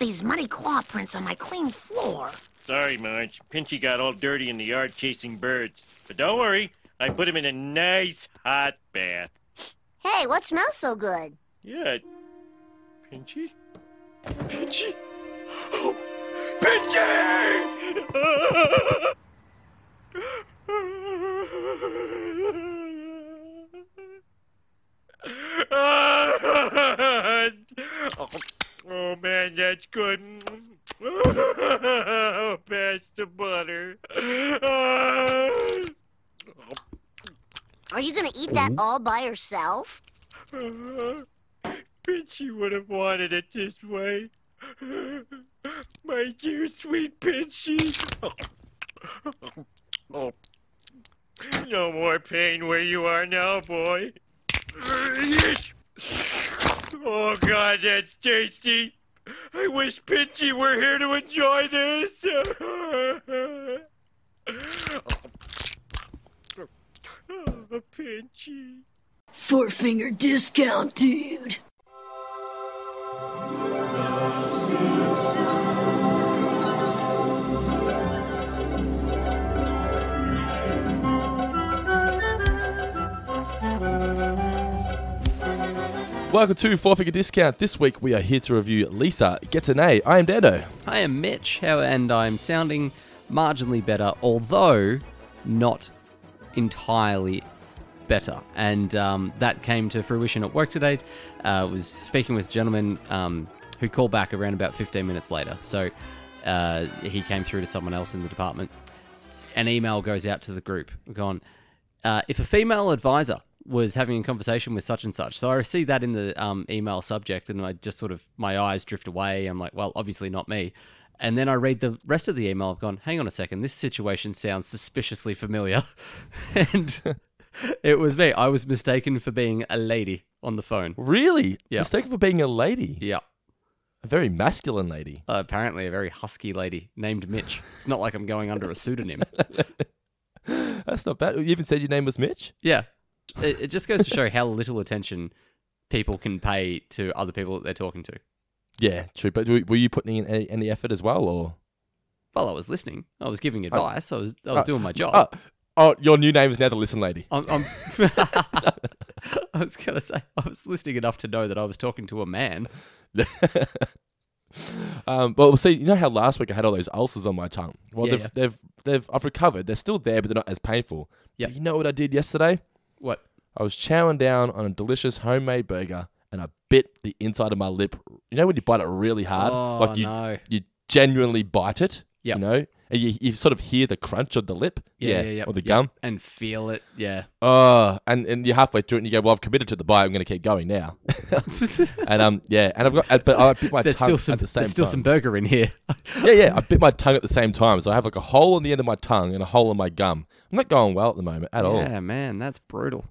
these muddy claw prints on my clean floor. Sorry, Marge. Pinchy got all dirty in the yard chasing birds. But don't worry, I put him in a nice hot bath. Hey, what smells so good? Yeah. Pinchy? Pinchy? Oh, Pinchy! oh Oh, man, that's good. Oh, pass the butter. Are you gonna eat that mm-hmm. all by yourself? Pinchy would have wanted it this way. My dear sweet Pinchy. Oh. No more pain where you are now, boy. Oh, God, that's tasty. I wish Pinchy were here to enjoy this. Oh, Pinchy. Four finger discount, dude. Welcome to Four Finger Discount. This week we are here to review Lisa Gets an A. I am Dando. I am Mitch, how- and I'm sounding marginally better, although not entirely better. And um, that came to fruition at work today. Uh, was speaking with a gentleman um, who called back around about 15 minutes later. So uh, he came through to someone else in the department. An email goes out to the group, gone, uh, if a female advisor was having a conversation with such and such. So I see that in the um, email subject, and I just sort of my eyes drift away. I'm like, well, obviously not me. And then I read the rest of the email. I've gone, hang on a second, this situation sounds suspiciously familiar, and it was me. I was mistaken for being a lady on the phone. Really? Yeah. Mistaken for being a lady. Yeah. A very masculine lady. Uh, apparently, a very husky lady named Mitch. It's not like I'm going under a pseudonym. That's not bad. You even said your name was Mitch? Yeah. It, it just goes to show how little attention people can pay to other people that they're talking to. Yeah, true. But were you putting in any, any effort as well, or? Well, I was listening. I was giving advice. I was I was Uh, doing my job. Oh, oh, your new name is now the Listen Lady. I'm, I'm I was gonna say I was listening enough to know that I was talking to a man. Um, well, see, you know how last week I had all those ulcers on my tongue. Well, Yeah, they've, yeah. they've, they've, I've recovered. They're still there, but they're not as painful. Yeah. You know what I did yesterday? What? I was chowing down on a delicious homemade burger, and I bit the inside of my lip. You know when you bite it really hard, Oh like you, no! you genuinely bite it. Yep. You know, you, you sort of hear the crunch of the lip. Yeah, yeah, yeah. Or the Yep. gum. And feel it. Yeah. Oh, and, and you're halfway through it, and you go, "Well, I've committed to the bite. I'm going to keep going now." and um, yeah, and I've got, but I bit my there's tongue still some. at the same There's still time. some burger in here. yeah, yeah. I bit my tongue at the same time, so I have like a hole in the end of my tongue and a hole in my gum. I'm not going well at the moment at all. yeah, man, that's brutal.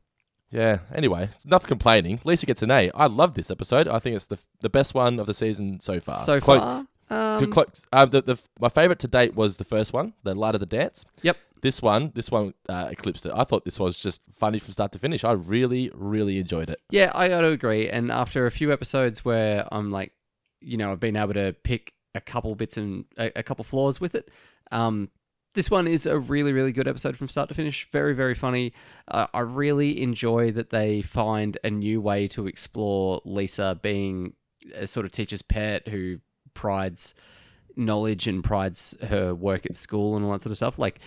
Yeah. Anyway, enough complaining. Lisa gets an A. I love this episode. I think it's the the best one of the season so far. So Close- far, um, clo- uh, the, the my favorite to date was the first one, the Lard of the Dance. Yep. This one, this one uh, eclipsed it. I thought this was just funny from start to finish. I really, really enjoyed it. Yeah, I got to agree. And after a few episodes where I'm like, you know, I've been able to pick a couple bits and a, a couple flaws with it. Um, this one is a really, really good episode from start to finish. Very, very funny. Uh, I really enjoy that they find a new way to explore Lisa being a sort of teacher's pet who prides knowledge and prides her work at school and all that sort of stuff. Like,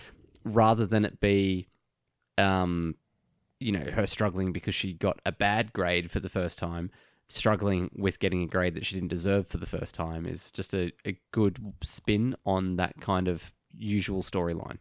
rather than it be, um, you know, her struggling because she got a bad grade for the first time, struggling with getting a grade that she didn't deserve for the first time is just a, a good spin on that kind of usual storyline.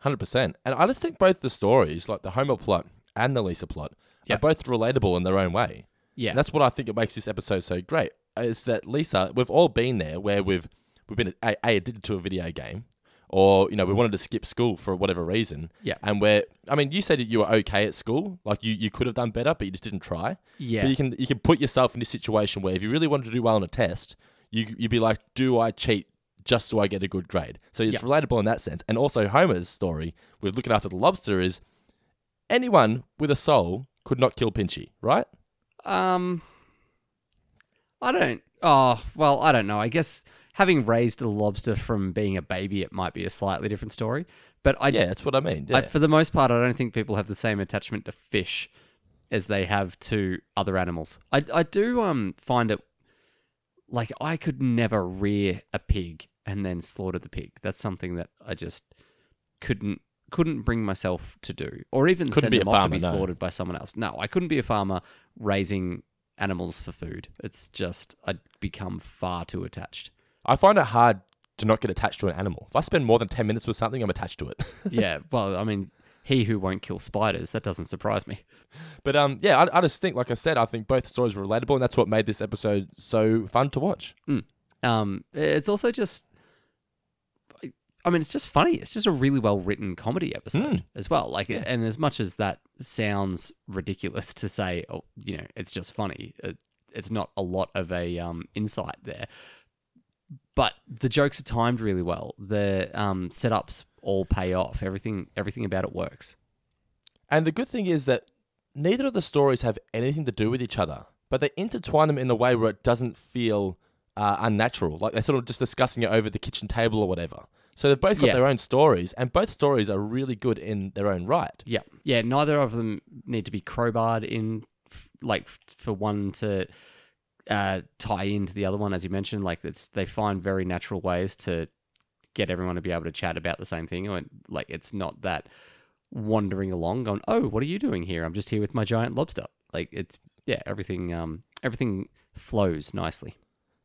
Hundred percent. And I just think both the stories, like the Homer plot and the Lisa plot, Yeah. are both relatable in their own way. Yeah. And that's what I think it makes this episode so great. Is that Lisa? We've all been there where we've we've been a, a addicted to a video game, or you know we wanted to skip school for whatever reason. Yeah. And where I mean, you said that you were okay at school, like you, you could have done better, but you just didn't try. yeah. But you can you can put yourself in this situation where if you really wanted to do well on a test, you you'd be like, do I cheat just so I get a good grade? So it's Yeah. relatable in that sense. And also Homer's story with looking after the lobster is anyone with a soul could not kill Pinchy, right? Um, I don't. Oh, well, I don't know. I guess having raised a lobster from being a baby, it might be a slightly different story. But I, Yeah, that's what I mean. Yeah. I, for the most part, I don't think people have the same attachment to fish as they have to other animals. I, I do um find it like I could never rear a pig and then slaughter the pig. That's something that I just couldn't couldn't bring myself to do, or even Couldn't send them off farmer, to be no. slaughtered by someone else. No, I couldn't be a farmer raising animals for food. It's just I'd become far too attached. I find it hard to not get attached to an animal. If I spend more than 10 minutes with something, I'm attached to it. yeah, well, I mean, he who won't kill spiders, that doesn't surprise me. but um, yeah, I, I just think, like I said, I think both stories were relatable, and that's what made this episode so fun to watch. Um, it's also just, I mean, it's just funny. It's just a really well written comedy episode Mm. as well. Like, and as much as that sounds ridiculous to say, oh, you know, it's just funny. It, it's not a lot of a um insight there, but the jokes are timed really well. The um setups all pay off. Everything, everything about it works. And the good thing is that neither of the stories have anything to do with each other, but they intertwine them in a way where it doesn't feel uh, unnatural. Like they're sort of just discussing it over the kitchen table or whatever. So they've both got Yeah. their own stories, and both stories are really good in their own right. Yeah, yeah. Neither of them need to be crowbarred in, like for one to uh, tie into the other one, as you mentioned. Like it's they find very natural ways to get everyone to be able to chat about the same thing. Like it's not that wandering along, going, "Oh, what are you doing here? I'm just here with my giant lobster." Like it's yeah, everything um everything flows nicely.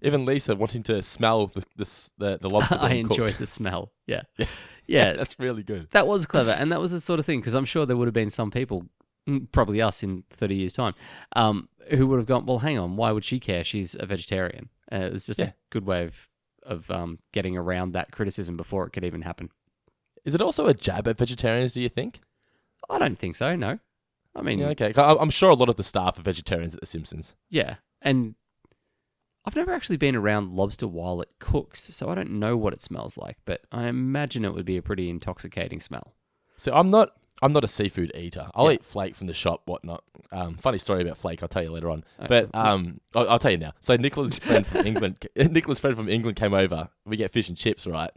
Even Lisa wanting to smell the the, the, the lobster. I being enjoy cooked. the smell. Yeah, yeah. that's really good. That was clever, and that was the sort of thing because I'm sure there would have been some people, mm, probably us in 30 years' time, um, who would have gone, "Well, hang on, why would she care? She's a vegetarian." Uh, it was just Yeah. a good way of of um, getting around that criticism before it could even happen. Is it also a jab at vegetarians? Do you think? I don't think so. No, I mean, Yeah, okay. I'm sure a lot of the staff are vegetarians at The Simpsons. yeah, and I've never actually been around lobster while it cooks, so I don't know what it smells like, but I imagine it would be a pretty intoxicating smell. So I'm not. I'm not a seafood eater. I'll Yeah. eat flake from the shop, whatnot. Um, funny story about flake. I'll tell you later on. Uh, But um, I'll, I'll tell you now. So Nicola's friend from England, Nicola's friend from England came over. We get fish and chips, right?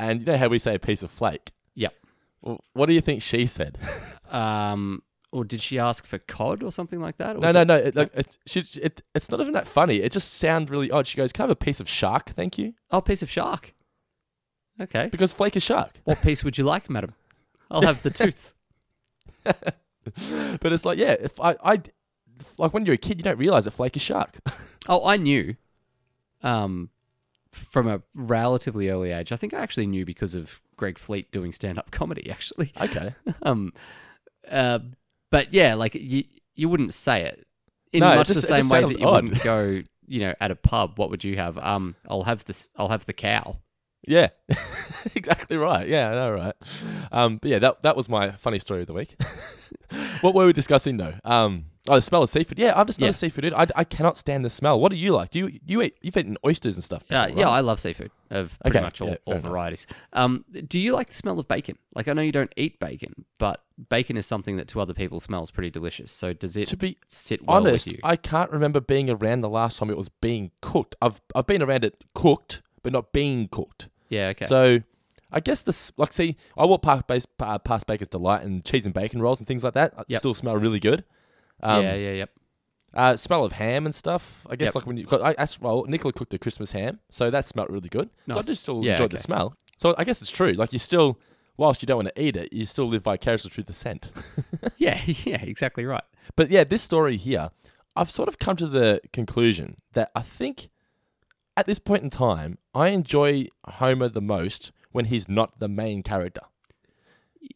And you know how we say a piece of flake. Yep. Well, what do you think she said? Um, or did she ask for cod or something like that? Or no, no, no. It, like, it's, she, it, it's not even that funny. It just sounds really odd. She goes, "Can I have a piece of shark, thank you?" Oh, piece of shark. Okay. Because flake is shark. What piece would you like, madam? I'll have the tooth. But it's like, yeah, if I, I, like when you're a kid, you don't realize that flake is shark. Oh, I knew. Um, from a relatively early age. I think I actually knew because of Greg Fleet doing stand-up comedy. Actually. okay. um, uh, but yeah, like you, you wouldn't say it in No, much just- the same way that you odd. wouldn't go, you know, at a pub. What would you have? Um, I'll have this. I'll have the cow. Yeah, exactly right. Yeah, I know, right? Um, but yeah, that that was my funny story of the week. what were we discussing though? Um, oh, the smell of seafood. Yeah, I'm just not Yeah. a seafood dude. I, I cannot stand the smell. What do you like? Do you you eat you've eaten oysters and stuff? Uh, yeah. I love seafood of pretty Okay, much all, yeah, fair all enough. varieties. Um, do you like the smell of bacon? Like, I know you don't eat bacon, but bacon is something that to other people smells pretty delicious. So does it to be sit well honest, with you? I can't remember being around the last time it was being cooked. I've I've been around it cooked, but not being cooked. yeah, okay. So I guess this, like, see, I walk past, base, uh, past Baker's Delight and cheese and bacon rolls and things like that. Yep. Still smell really good. Um, yeah, yeah, yep. Uh, smell of ham and stuff. I guess Yep. like when you, 'cause I, I well, Nicola cooked a Christmas ham, so that smelled really good. So I just still Yeah, enjoyed the smell. So I guess it's true. Like you still, whilst you don't want to eat it, you still live vicariously through the scent. Yeah, yeah, exactly right. but yeah, this story here, I've sort of come to the conclusion that I think at this point in time, I enjoy Homer the most when he's not the main character.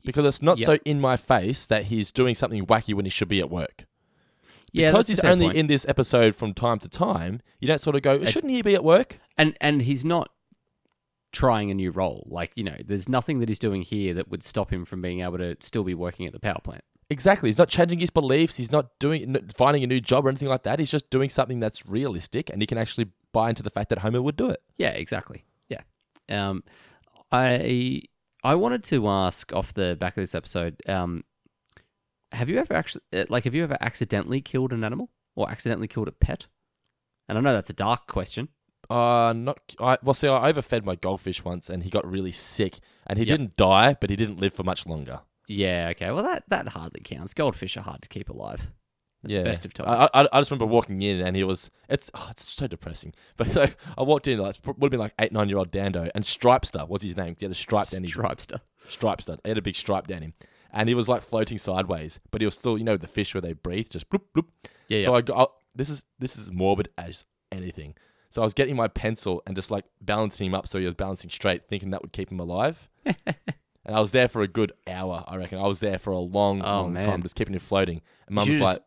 Because it's not Yep. so in my face that he's doing something wacky when he should be at work. Yeah, because he's only point. in this episode from time to time, you don't sort of go, shouldn't he be at work? and and he's not trying a new role. Like you know, there's nothing that he's doing here that would stop him from being able to still be working at the power plant. Exactly. He's not changing his beliefs. He's not doing finding a new job or anything like that. He's just doing something that's realistic, and he can actually buy into the fact that Homer would do it. Yeah, exactly. Yeah. Um, I I wanted to ask off the back of this episode. Um, have you ever actually uh, like have you ever accidentally killed an animal or accidentally killed a pet? And I know that's a dark question. Uh, not. I, well, see, I overfed my goldfish once, and he got really sick, and he Yep. didn't die, but he didn't live for much longer. Yeah, okay. Well, that, that hardly counts. Goldfish are hard to keep alive. Yeah, best of I, times. I, I just remember walking in, and he was. It's oh, it's so depressing. But so I walked in, like would have been like eight, nine year old Dando, and Stripester was his name. He had a stripe down his Stripester. Stripester. He had a big stripe down him, and he was like floating sideways, but he was still, you know, the fish where they breathe, just bloop bloop. Yeah, So yeah. I got I- oh, this is this is morbid as anything. So I was getting my pencil and just like balancing him up so he was balancing straight, thinking that would keep him alive. and I was there for a good hour, I reckon. I was there for a long, Oh, long man. time, just keeping him floating. And mum You like,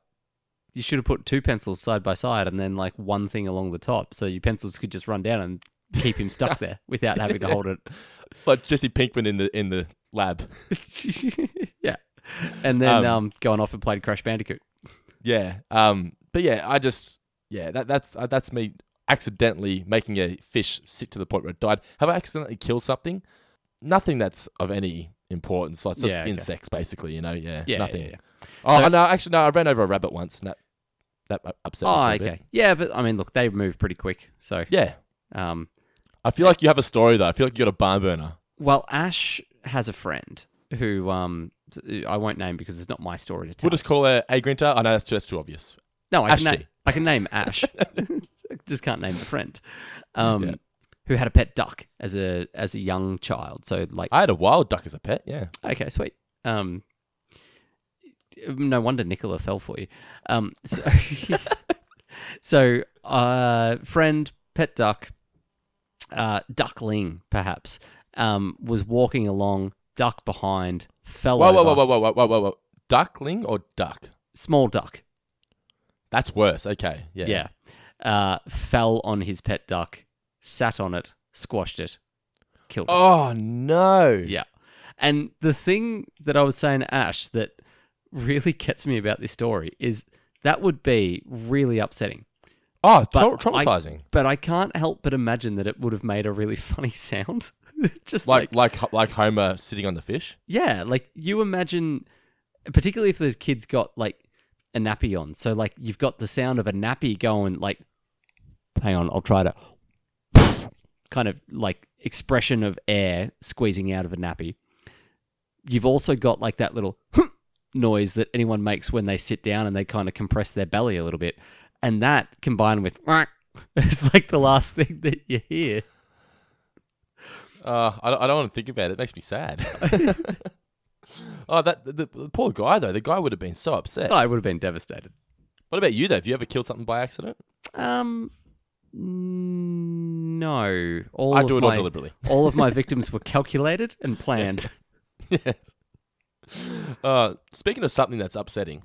You should have put two pencils side by side and then like one thing along the top, so your pencils could just run down and keep him stuck there without having to hold it. like Jesse Pinkman in the in the lab. yeah, and then Um, um, going off and played Crash Bandicoot. Yeah. Um. But yeah, I just yeah that that's uh, that's me accidentally making a fish sick to the point where it died. Have I accidentally killed something? Nothing that's of any importance. Like just Yeah, okay. insects, basically. You know. Yeah. Yeah, Nothing. yeah, yeah. Oh So- no! Actually, no. I ran over a rabbit once, and that that upset me. Oh, a bit. okay. Yeah, but I mean, look, they move pretty quick. So, Yeah. um, I feel like you have a story though. I feel like you got a barn burner. well, Ash has a friend who um, I won't name because it's not my story to tell. We'll just call her A Grinter. I know that's too, that's too obvious. No, I Ash can, na-. I can name Ash. Just can't name the friend. Um, Yeah. who had a pet duck as a as a young child. So like, I had a wild duck as a pet. Yeah. okay, sweet. Um, no wonder Nicola fell for you. Um, so, so uh, friend, pet duck, uh, duckling perhaps, um, was walking along, duck behind, fell Whoa, whoa, over. whoa, whoa, whoa, whoa, whoa, whoa! Duckling or duck? Small duck. That's worse. Okay. Yeah. Yeah. Uh, fell on his pet duck, sat on it, squashed it, killed it. Oh no. Yeah. And the thing that I was saying to Ash that really gets me about this story is that would be really upsetting. Oh, But tra- I- traumatizing. But I can't help but imagine that it would have made a really funny sound. Just like like, like like Homer sitting on the fish. yeah, like you imagine, particularly if the kid's got like a nappy on. So like you've got the sound of a nappy going like, hang on, I'll try to kind of like expression of air squeezing out of a nappy. You've also got like that little noise that anyone makes when they sit down and they kind of compress their belly a little bit. And that combined with it's like the last thing that you hear. Uh, I, don't- I don't want to think about it. It makes me sad. oh, that the, the poor guy though. The guy would have been so upset. I would have been devastated. What about you though? Have you ever killed something by accident? Um, no. All I of do it all my, deliberately. all of my victims were calculated and planned. yes. Uh, speaking of something that's upsetting,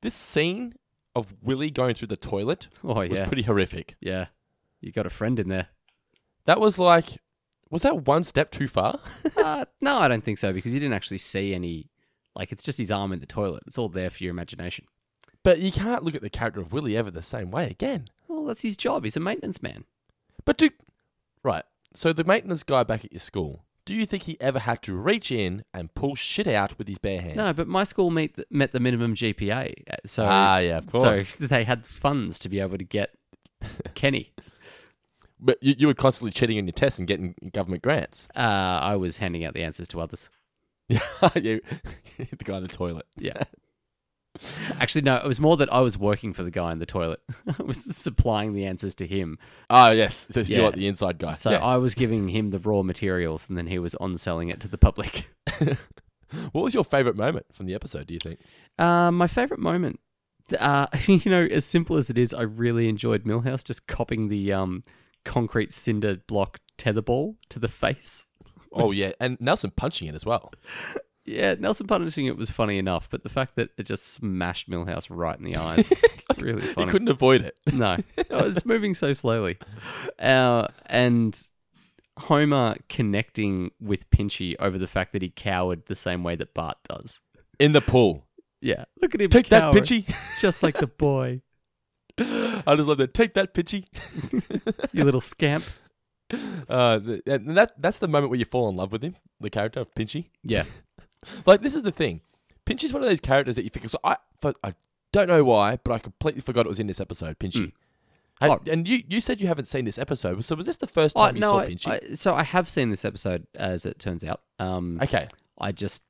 this scene of Willie going through the toilet Oh was yeah, pretty horrific. yeah. You got a friend in there. That was like, was that one step too far? Uh, no, I don't think so because you didn't actually see any. Like it's just his arm in the toilet. It's all there for your imagination. but you can't look at the character of Willie ever the same way again. Well, that's his job. He's a maintenance man. But do right. So the maintenance guy back at your school, do you think he ever had to reach in and pull shit out with his bare hand? No, but my school meet the, met the minimum GPA, uh, so Ah, yeah, of course. So they had funds to be able to get Kenny. But you, you were constantly cheating on your tests and getting government grants. Uh, I was handing out the answers to others. Yeah, you, the guy in the toilet. Yeah. Actually, no, it was more that I was working for the guy in the toilet. I was supplying the answers to him. Oh yes, so Yeah. you're like the inside guy. So Yeah. I was giving him the raw materials and then he was on selling it to the public. what was your favorite moment from the episode? Do you think? Uh, my favorite moment, uh, you know, as simple as it is, I really enjoyed Milhouse just copying the um, concrete cinder block tetherball to the face. Oh yeah, and Nelson punching it as well. Yeah, Nelson punching it was funny enough, but the fact that it just smashed Milhouse right in the eyes, really funny. He couldn't avoid it. No, it was moving so slowly. Uh, and Homer connecting with Pinchy over the fact that he cowered the same way that Bart does. In the pool. Yeah, look at him. Take that, Pinchy. just like the boy. I just love that. Take that, Pinchy. You little scamp. Uh, and that that's the moment where you fall in love with him, the character of Pinchy. Yeah, Like this is the thing. Pinchy's one of those characters that you think. So I, I don't know why, but I completely forgot it was in this episode. Pinchy. Hey, Oh. And you, you said you haven't seen this episode, so was this the first Oh, time you no, saw I, Pinchy? I- so I have seen this episode, as it turns out. Um, okay. I just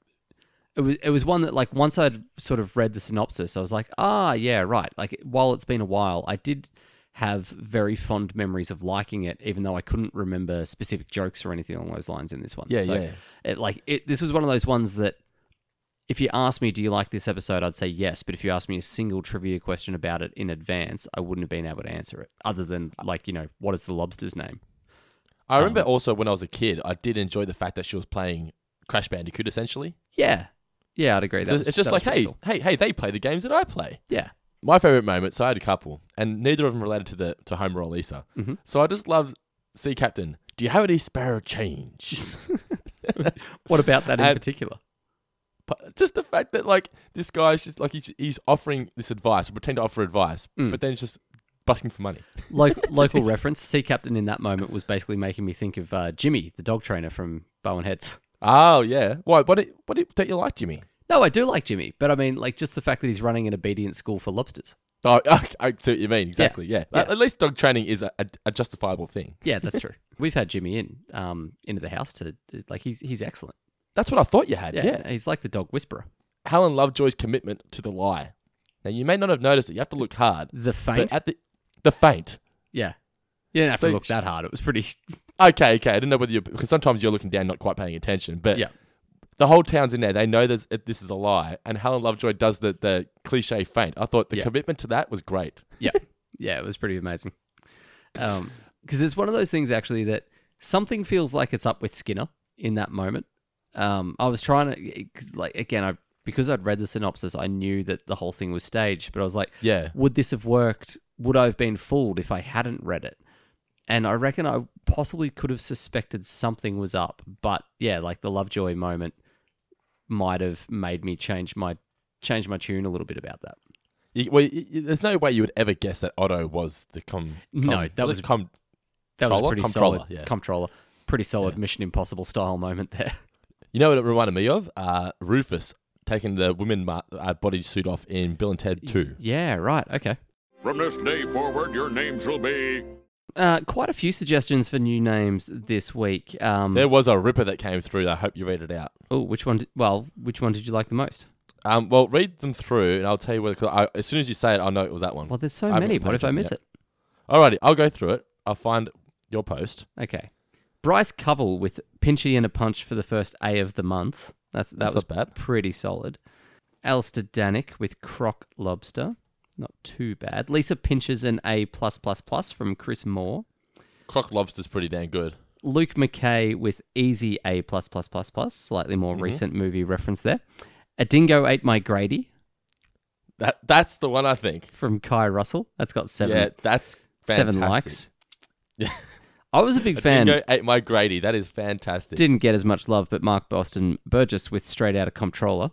it was it was one that like once I'd sort of read the synopsis, I was like, ah, yeah, right. Like while it's been a while, I did have very fond memories of liking it, even though I couldn't remember specific jokes or anything along those lines in this one. Yeah, so yeah. It like it. This was one of those ones that. If you asked me, do you like this episode? I'd say yes. But if you asked me a single trivia question about it in advance, I wouldn't have been able to answer it. Other than like, you know, what is the lobster's name? I remember Um, also when I was a kid, I did enjoy the fact that she was playing Crash Bandicoot essentially. Yeah, yeah, I'd agree. So was- it's just like, hey, cool. hey, hey, they play the games that I play. yeah, My favorite moments, I had a couple, and neither of them related to the to Homer or Lisa. Mhm. So I just love Sea Captain. Do you have any spare change? What about that in And- particular? But just the fact that like this guy's just like he's, he's offering this advice, pretend to offer advice, Mm. but then just busking for money. Local, local reference. Sea Captain in that moment was basically making me think of uh, Jimmy, the dog trainer from Bowen Heads. Oh yeah. Why? What? What do- don't you like, Jimmy? No, I do like Jimmy, but I mean, like, just the fact that he's running an obedient school for lobsters. Oh, I see what you mean. Exactly. Yeah. Yeah. At, least dog training is a, a, a justifiable thing. Yeah, that's true. We've had Jimmy in, um, into the house to like he's he's excellent. That's what I thought you had. Yeah, yeah. he's like the dog whisperer. Helen Lovejoy's commitment to the lie. Now you may not have noticed it. You have to look hard. The faint. But at the the faint. yeah, you didn't have So to look that hard. It was pretty. Okay, okay. I didn't know whether you because sometimes you're looking down, not quite paying attention. But Yeah. the whole town's in there. They know there's, this is a lie, and Helen Lovejoy does the the cliche faint. I thought the Yeah. commitment to that was great. yeah, yeah, it was pretty amazing. Um, because it's one of those things actually that something feels like it's up with Skinner in that moment. Um, I was trying to 'cause, like again, I because I'd read the synopsis, I knew that the whole thing was staged, but I was like, Yeah. would this have worked? Would I have been fooled if I hadn't read it? And I reckon I possibly could have suspected something was up, but yeah, like the Lovejoy moment might have made me change my change my tune a little bit about that. You, well, y- y- there's no way you would ever guess that Otto was the com. com No, that was- com. That was a Controller? pretty Controller, solid yeah. controller. Pretty solid Yeah. Mission Impossible style moment there. You know what it reminded me of? Uh, Rufus taking the women ma- uh, bodysuit off in Bill and Ted Two. Yeah, right. Okay. From this day forward, your name shall be. Uh, quite a few suggestions for new names this week. Um, There was a ripper that came through. I hope you read it out. oh, which one? Did, well, which one did you like the most? Um, well, read them through, and I'll tell you whether. I, as soon as you say it, I'll know it was that one. Well, there's so many. What if I miss yet. it? Alrighty, I'll go through it. I'll find your post. Okay. Bryce Covell with Pinchy and a punch for the first A of the month. That's that That's was bad. pretty solid. Alistair Danick with Croc Lobster. Not too bad. Lisa Pinches an A plus plus plus from Chris Moore. Croc Lobster's pretty damn good. Luke McKay with easy A plus plus plus plus. Slightly more Mm-hmm. recent movie reference there. A dingo ate my Grady That that's the one I think. from Kai Russell. That's got seven yeah, that's fantastic. seven likes. Yeah. I was a big fan. A fan. dingo ate my Grady. That is fantastic. Didn't get as much love, but Mark Boston Burgess with Straight Outta Comptroller.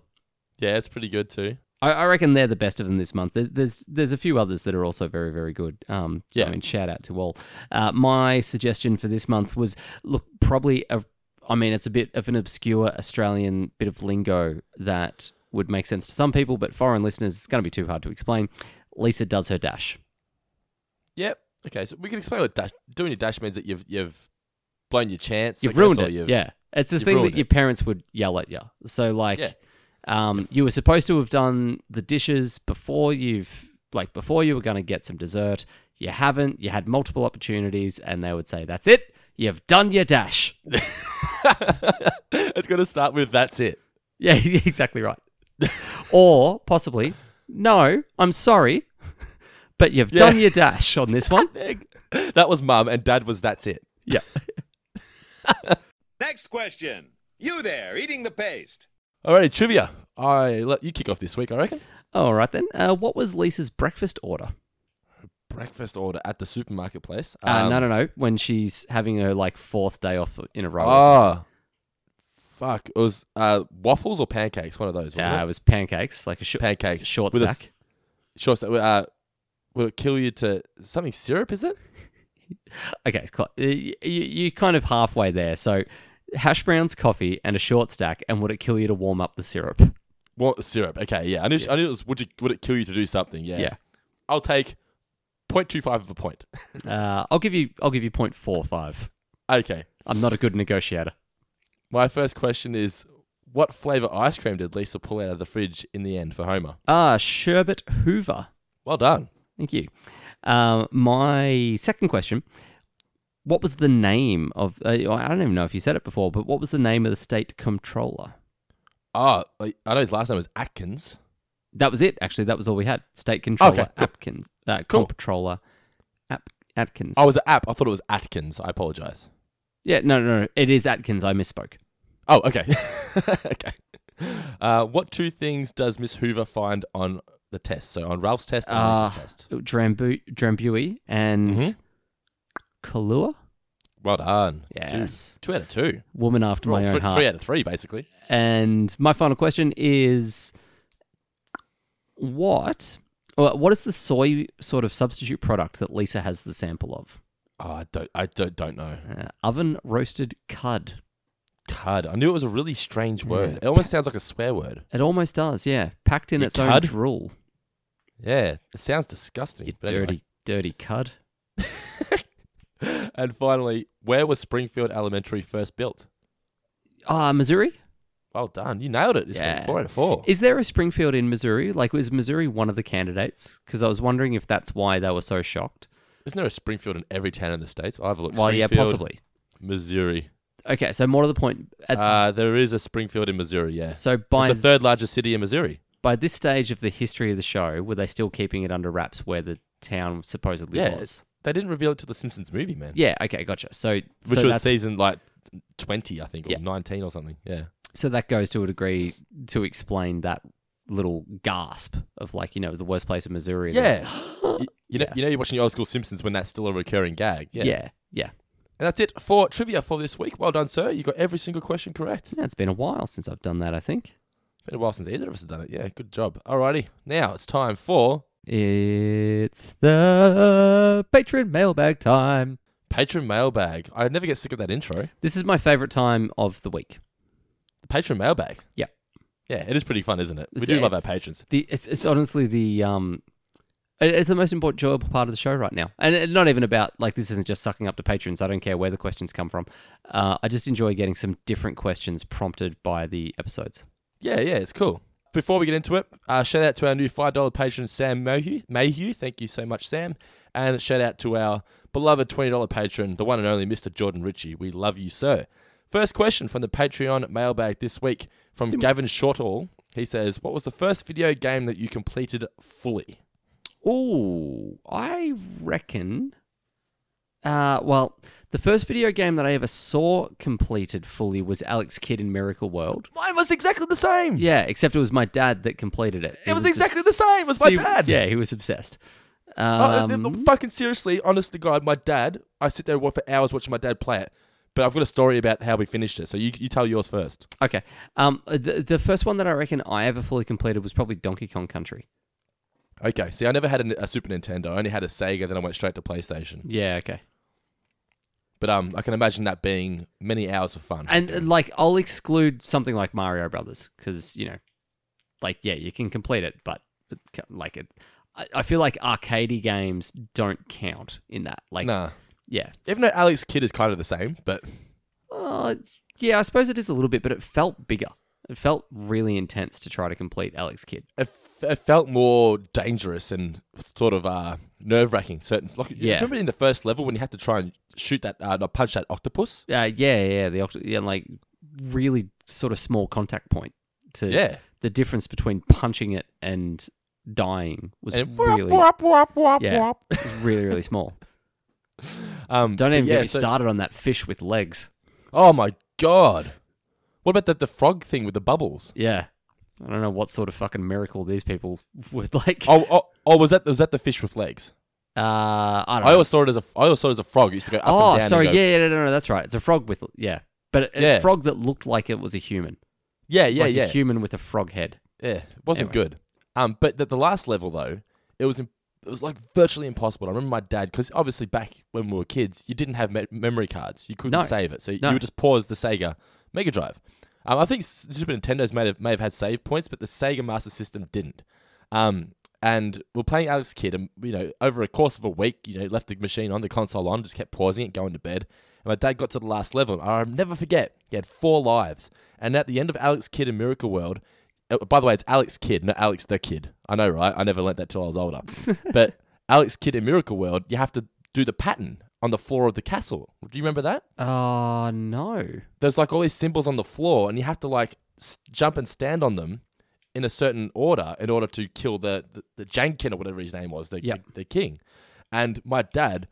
yeah, it's pretty good too. I, I reckon they're the best of them this month. There's, there's there's a few others that are also very very good. Um, so, Yeah. I mean, shout out to all. Uh, my suggestion for this month was look probably a. I mean, it's a bit of an obscure Australian bit of lingo that would make sense to some people, but foreign listeners, it's going to be too hard to explain. Lisa does her dash. Yep. Okay, so we can explain what dash doing your dash means that you've you've blown your chance. You've ruined it. you've- Yeah, it's the thing that ruined your parents would yell at you. So like, Yeah. Um, you were supposed to have done the dishes before you've like before you were going to get some dessert. You haven't. You had multiple opportunities, and they would say, "That's it. You've done your dash." it's going to start with that's it. yeah, exactly right. or possibly, no, I'm sorry, but you've Yeah. done your dash on this one. That was mum, and dad was that's it. yeah. Next question. You there, eating the paste. Alrighty, trivia. I let you kick off this week. I reckon. All right then. Uh, what was Lisa's breakfast order? Breakfast order at the supermarket place. Uh, Um, no, no, no. When she's having her like fourth day off in a row. or something. Oh, fuck! It was uh, waffles or pancakes. One of those. Wasn't Yeah, it? it was pancakes, like a sh- pancakes. short With a s- stack. Short stack. Uh, will it kill you to something syrup? Is it? Okay, it's cl- you, you kind of halfway there. So, hash browns, coffee, and a short stack. And would it kill you to warm up the syrup? What syrup? Okay, yeah. I knew. I knew it was. Would you? Would it kill you to do something? Yeah. Yeah. I'll take 0.25 of a point. Uh, I'll give you. I'll give you 0.45. Okay. I'm not a good negotiator. My first question is what flavour ice cream did Lisa pull out of the fridge in the end for Homer? Ah, Sherbet Hoover. Well done. Thank you. Um, my second question: What was the name of? Uh, I don't even know if you said it before, but what was the name of the state comptroller? Oh, I I know his last name was Atkins. That was it. Actually, that was all we had. State controller Okay, cool. Atkins. Uh, Cool. Comptroller Ap- Atkins. Oh, was an app. I thought it was Atkins. I apologise. yeah, no, no, no. It is Atkins. I misspoke. Oh, okay. okay. Uh, what two things does Miss Hoover find on the test? So on Ralph's test and Lisa's test. Drambu- Drambuie and Mhm. Kahlua. Well done. Yes. Two, two out of two. Woman after Well, my own three, heart. three out of three, basically. And my final question is what uh, what is the soy sort of substitute product that Lisa has the sample of? Oh, I don't. I don't. Don't know. Uh, oven roasted cud. Cud. I knew it was a really strange Yeah. word. It almost sounds like a swear word. It almost does, yeah. Packed in You its own cud? drool. Yeah, it sounds disgusting. But anyway. dirty, dirty cud. and finally, where was Springfield Elementary first built? Ah, Missouri? Well done. You nailed it. This Yeah. Four out of four. Is there a Springfield in Missouri? Like, was Missouri one of the candidates? Because I was wondering if that's why they were so shocked. Isn't there a Springfield in every town in the states? I've looked. Well, yeah, possibly. Missouri. Okay, so more to the point. At, Uh, there is a Springfield in Missouri. Yeah. so by it's the third largest city in Missouri. by this stage of the history of the show, were they still keeping it under wraps where the town supposedly Yeah. was? They didn't reveal it to the Simpsons movie, man. Yeah. Okay. Gotcha. So Which so was that's- season like twenty, I think, or Yeah. nineteen or something. Yeah. so that goes to a degree to explain that little gasp of like you know it was the worst place in Missouri. Yeah. you, you know, Yeah. you know, you're watching the old school Simpsons when that's still a recurring gag. Yeah. Yeah. yeah. Yeah. And that's it for trivia for this week. Well done, sir. You got every single question correct. Yeah, It's been a while since I've done that. I think It's Been a while since either of us have done it. Yeah, good job. Alrighty. Now it's time for it's the patron mailbag time. patron mailbag. I never get sick of that intro. This is my favorite time of the week. The patron mailbag. Yeah. Yeah, it is pretty fun, isn't it? We It's- do love our patrons. The it's it's honestly the um it- it's the most important enjoyable part of the show right now, and it, not even about like this isn't just sucking up to patrons. I don't care where the questions come from. Uh, I just enjoy getting some different questions prompted by the episodes. Yeah, yeah, it's cool. Before we get into it, uh, shout out to our new $5 patron, Sam Mayhew. Mayhew. Thank you so much, Sam. And shout out to our beloved $20 patron, the one and only Mr. Jordan Ritchie. We love you, sir. First question from the Patreon mailbag this week from Gavin Shortall. He says, What was the first video game that you completed fully? Oh, I reckon. Uh, well, the first video game that I ever saw completed fully was Alex Kidd in Miracle World. Mine was exactly the same. Yeah, except it was my dad that completed it. It was exactly the same, it was my dad. Yeah, he was obsessed. Oh, uh, uh, Um, fucking seriously, honest to God, my dad, I sit there for hours watching my dad play it. But I've got a story about how we finished it. So you, you tell yours first. Okay. Um, the, the first one that I reckon I ever fully completed was probably Donkey Kong Country. Okay. See, I never had a, a Super Nintendo. I only had a Sega. Then I went straight to PlayStation. Yeah, okay. But um, I can imagine that being many hours of fun. And uh, like, I'll exclude something like Mario Brothers because you know, like, yeah, you can complete it, but it like it, I, I feel like arcadey games don't count in that. Like, nah. yeah, Even though Alex Kidd is kind of the same, but uh, yeah, I suppose it is a little bit, but it felt bigger. It felt really intense to try to complete Alex Kidd. it, f- it felt more dangerous and sort of uh, nerve wracking. Certain like, Yeah. Remember in the first level when you had to try and shoot that, uh, punch that octopus? Uh, yeah, yeah, the oct- yeah, like really sort of small contact point to Yeah. the difference between punching it and dying was And really whop, whop, whop, yeah, was really really small. Um, Don't even yeah, get me so- started on that fish with legs. Oh my god! What about the the frog thing with the bubbles? Yeah, I don't know what sort of fucking miracle these people would like. Oh, oh, oh, was that was that the fish with legs? Uh, I don't I know. always saw it as a I always saw it as a frog. It used to go up oh, and down. sorry, and go, yeah, yeah, no, no, no, that's right. It's a frog with yeah, but a, Yeah. a frog that looked like it was a human. yeah, It's yeah, like yeah, a human with a frog head. yeah. It wasn't Anyway. good. Um, but the, the last level though, it was im- it was like virtually impossible. I remember my dad because obviously back when we were kids, you didn't have me- memory cards. You couldn't No. save it, so No. you would just pause the Sega Mega Drive. Um, I think Super Nintendo's may have may have had save points, but the Sega Master System didn't. Um, and we're playing Alex Kidd, and you know, over a course of a week, you know, left the machine on the console on, just kept pausing it, going to bed. And my dad got to the last level. I'll never forget. He had four lives, and at the end of Alex Kidd in Miracle World. uh, By the way, it's Alex Kidd, not Alex the Kid. I know, right? I never learnt that till I was older. but Alex Kidd in Miracle World, you have to do the pattern on the floor of the castle. Do you remember that? Oh no. there's like all these symbols on the floor, and you have to like s- jump and stand on them in a certain order in order to kill the the, the Janken or whatever his name was, the, Yep. the the king. And my dad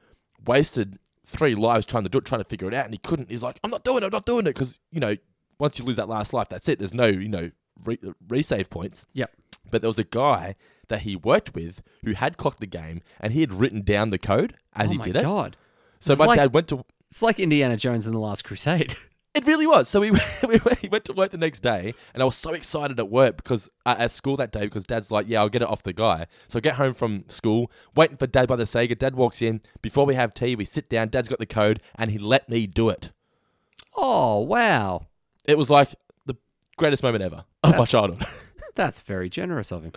wasted three lives trying to do it, trying to figure it out, and he couldn't. He's like, "I'm not doing it. I'm not doing it," because you know, once you lose that last life, that's it. There's no you know re- resave points. Yep. But there was a guy that he worked with who had clocked the game, and he had written down the code as oh he did it. So It's my like- dad went to It's like Indiana Jones in the Last Crusade. It really was. So we, we went- he went to work the next day, and I was so excited at work because uh, at school that day because Dad's like, "Yeah, I'll get it off the guy." So I get home from school, waiting for Dad by the Sega. Dad walks in before we have tea. We sit down. Dad's got the code, and he let me do it. oh wow. It was like the greatest moment ever of my That's- childhood. That's very generous of him.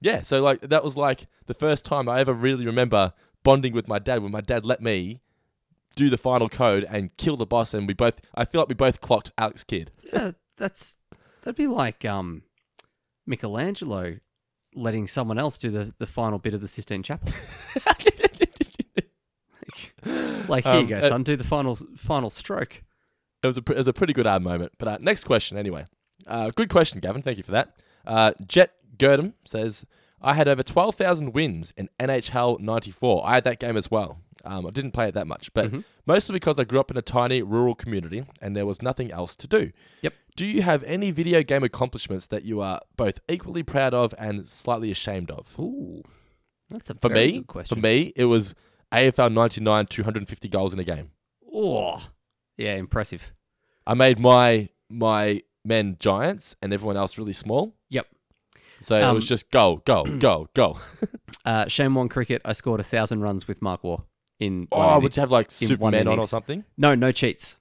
yeah. So like that was like the first time I ever really remember bonding with my dad when my dad let me do the final code and kill the boss, and we both. I feel like we both clocked Alex Kidd. Yeah, that's that'd be like um Michelangelo letting someone else do the, the final bit of the Sistine Chapel. like here Um, you go, uh, son, do the final final stroke. It was a it was a pretty good ad moment. But uh, next question, anyway. Uh, good question, Gavin. Thank you for that. Uh, Jet Girdham says, "I had over twelve thousand wins in NHL '94. I had that game as well. Um, I didn't play it that much, but mostly because I grew up in a tiny rural community and there was nothing else to do. Yep. Do you have any video game accomplishments that you are both equally proud of and slightly ashamed of? Ooh. That's a For me, good question. for me, it was AFL '99, 250 goals in a game. Oh. Yeah, impressive. I made my my men giants and everyone else really small. Yep. So it Um, was just go, go, go, go. Uh Shane Warne cricket, I scored a thousand runs with Mark Waugh in one Oh, inning. would you have like one Superman on or something? No, no cheats.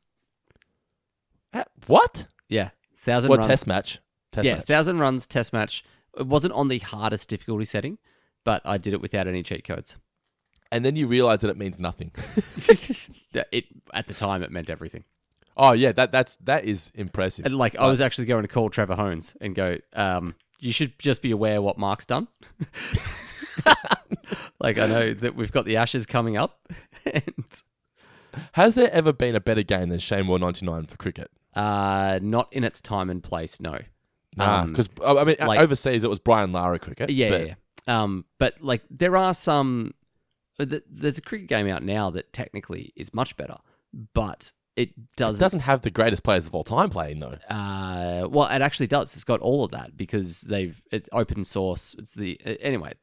Uh, What? Yeah. Thousand What runs. test match? Test yeah, match. thousand runs test match. It wasn't on the hardest difficulty setting, but I did it without any cheat codes. and then you realize that it means nothing. It at the time it meant everything. oh yeah, that that's that is impressive. And like I was actually going to call Trevor Hohns and go, um, you should just be aware what Mark's done. like I know that we've got the Ashes coming up, and Has there ever been a better game than Shane Warne ninety nine for cricket? uh, not in its time and place. No, Nah, Um, because I mean like- overseas it was Brian Lara cricket. Yeah, but yeah, yeah. Um, but like there are some. uh, There's a cricket game out now that technically is much better, but it It does. doesn't have the greatest players of all time playing though. Uh, well, it actually does. It's got all of that because they've it's open source. It's the uh, anyway.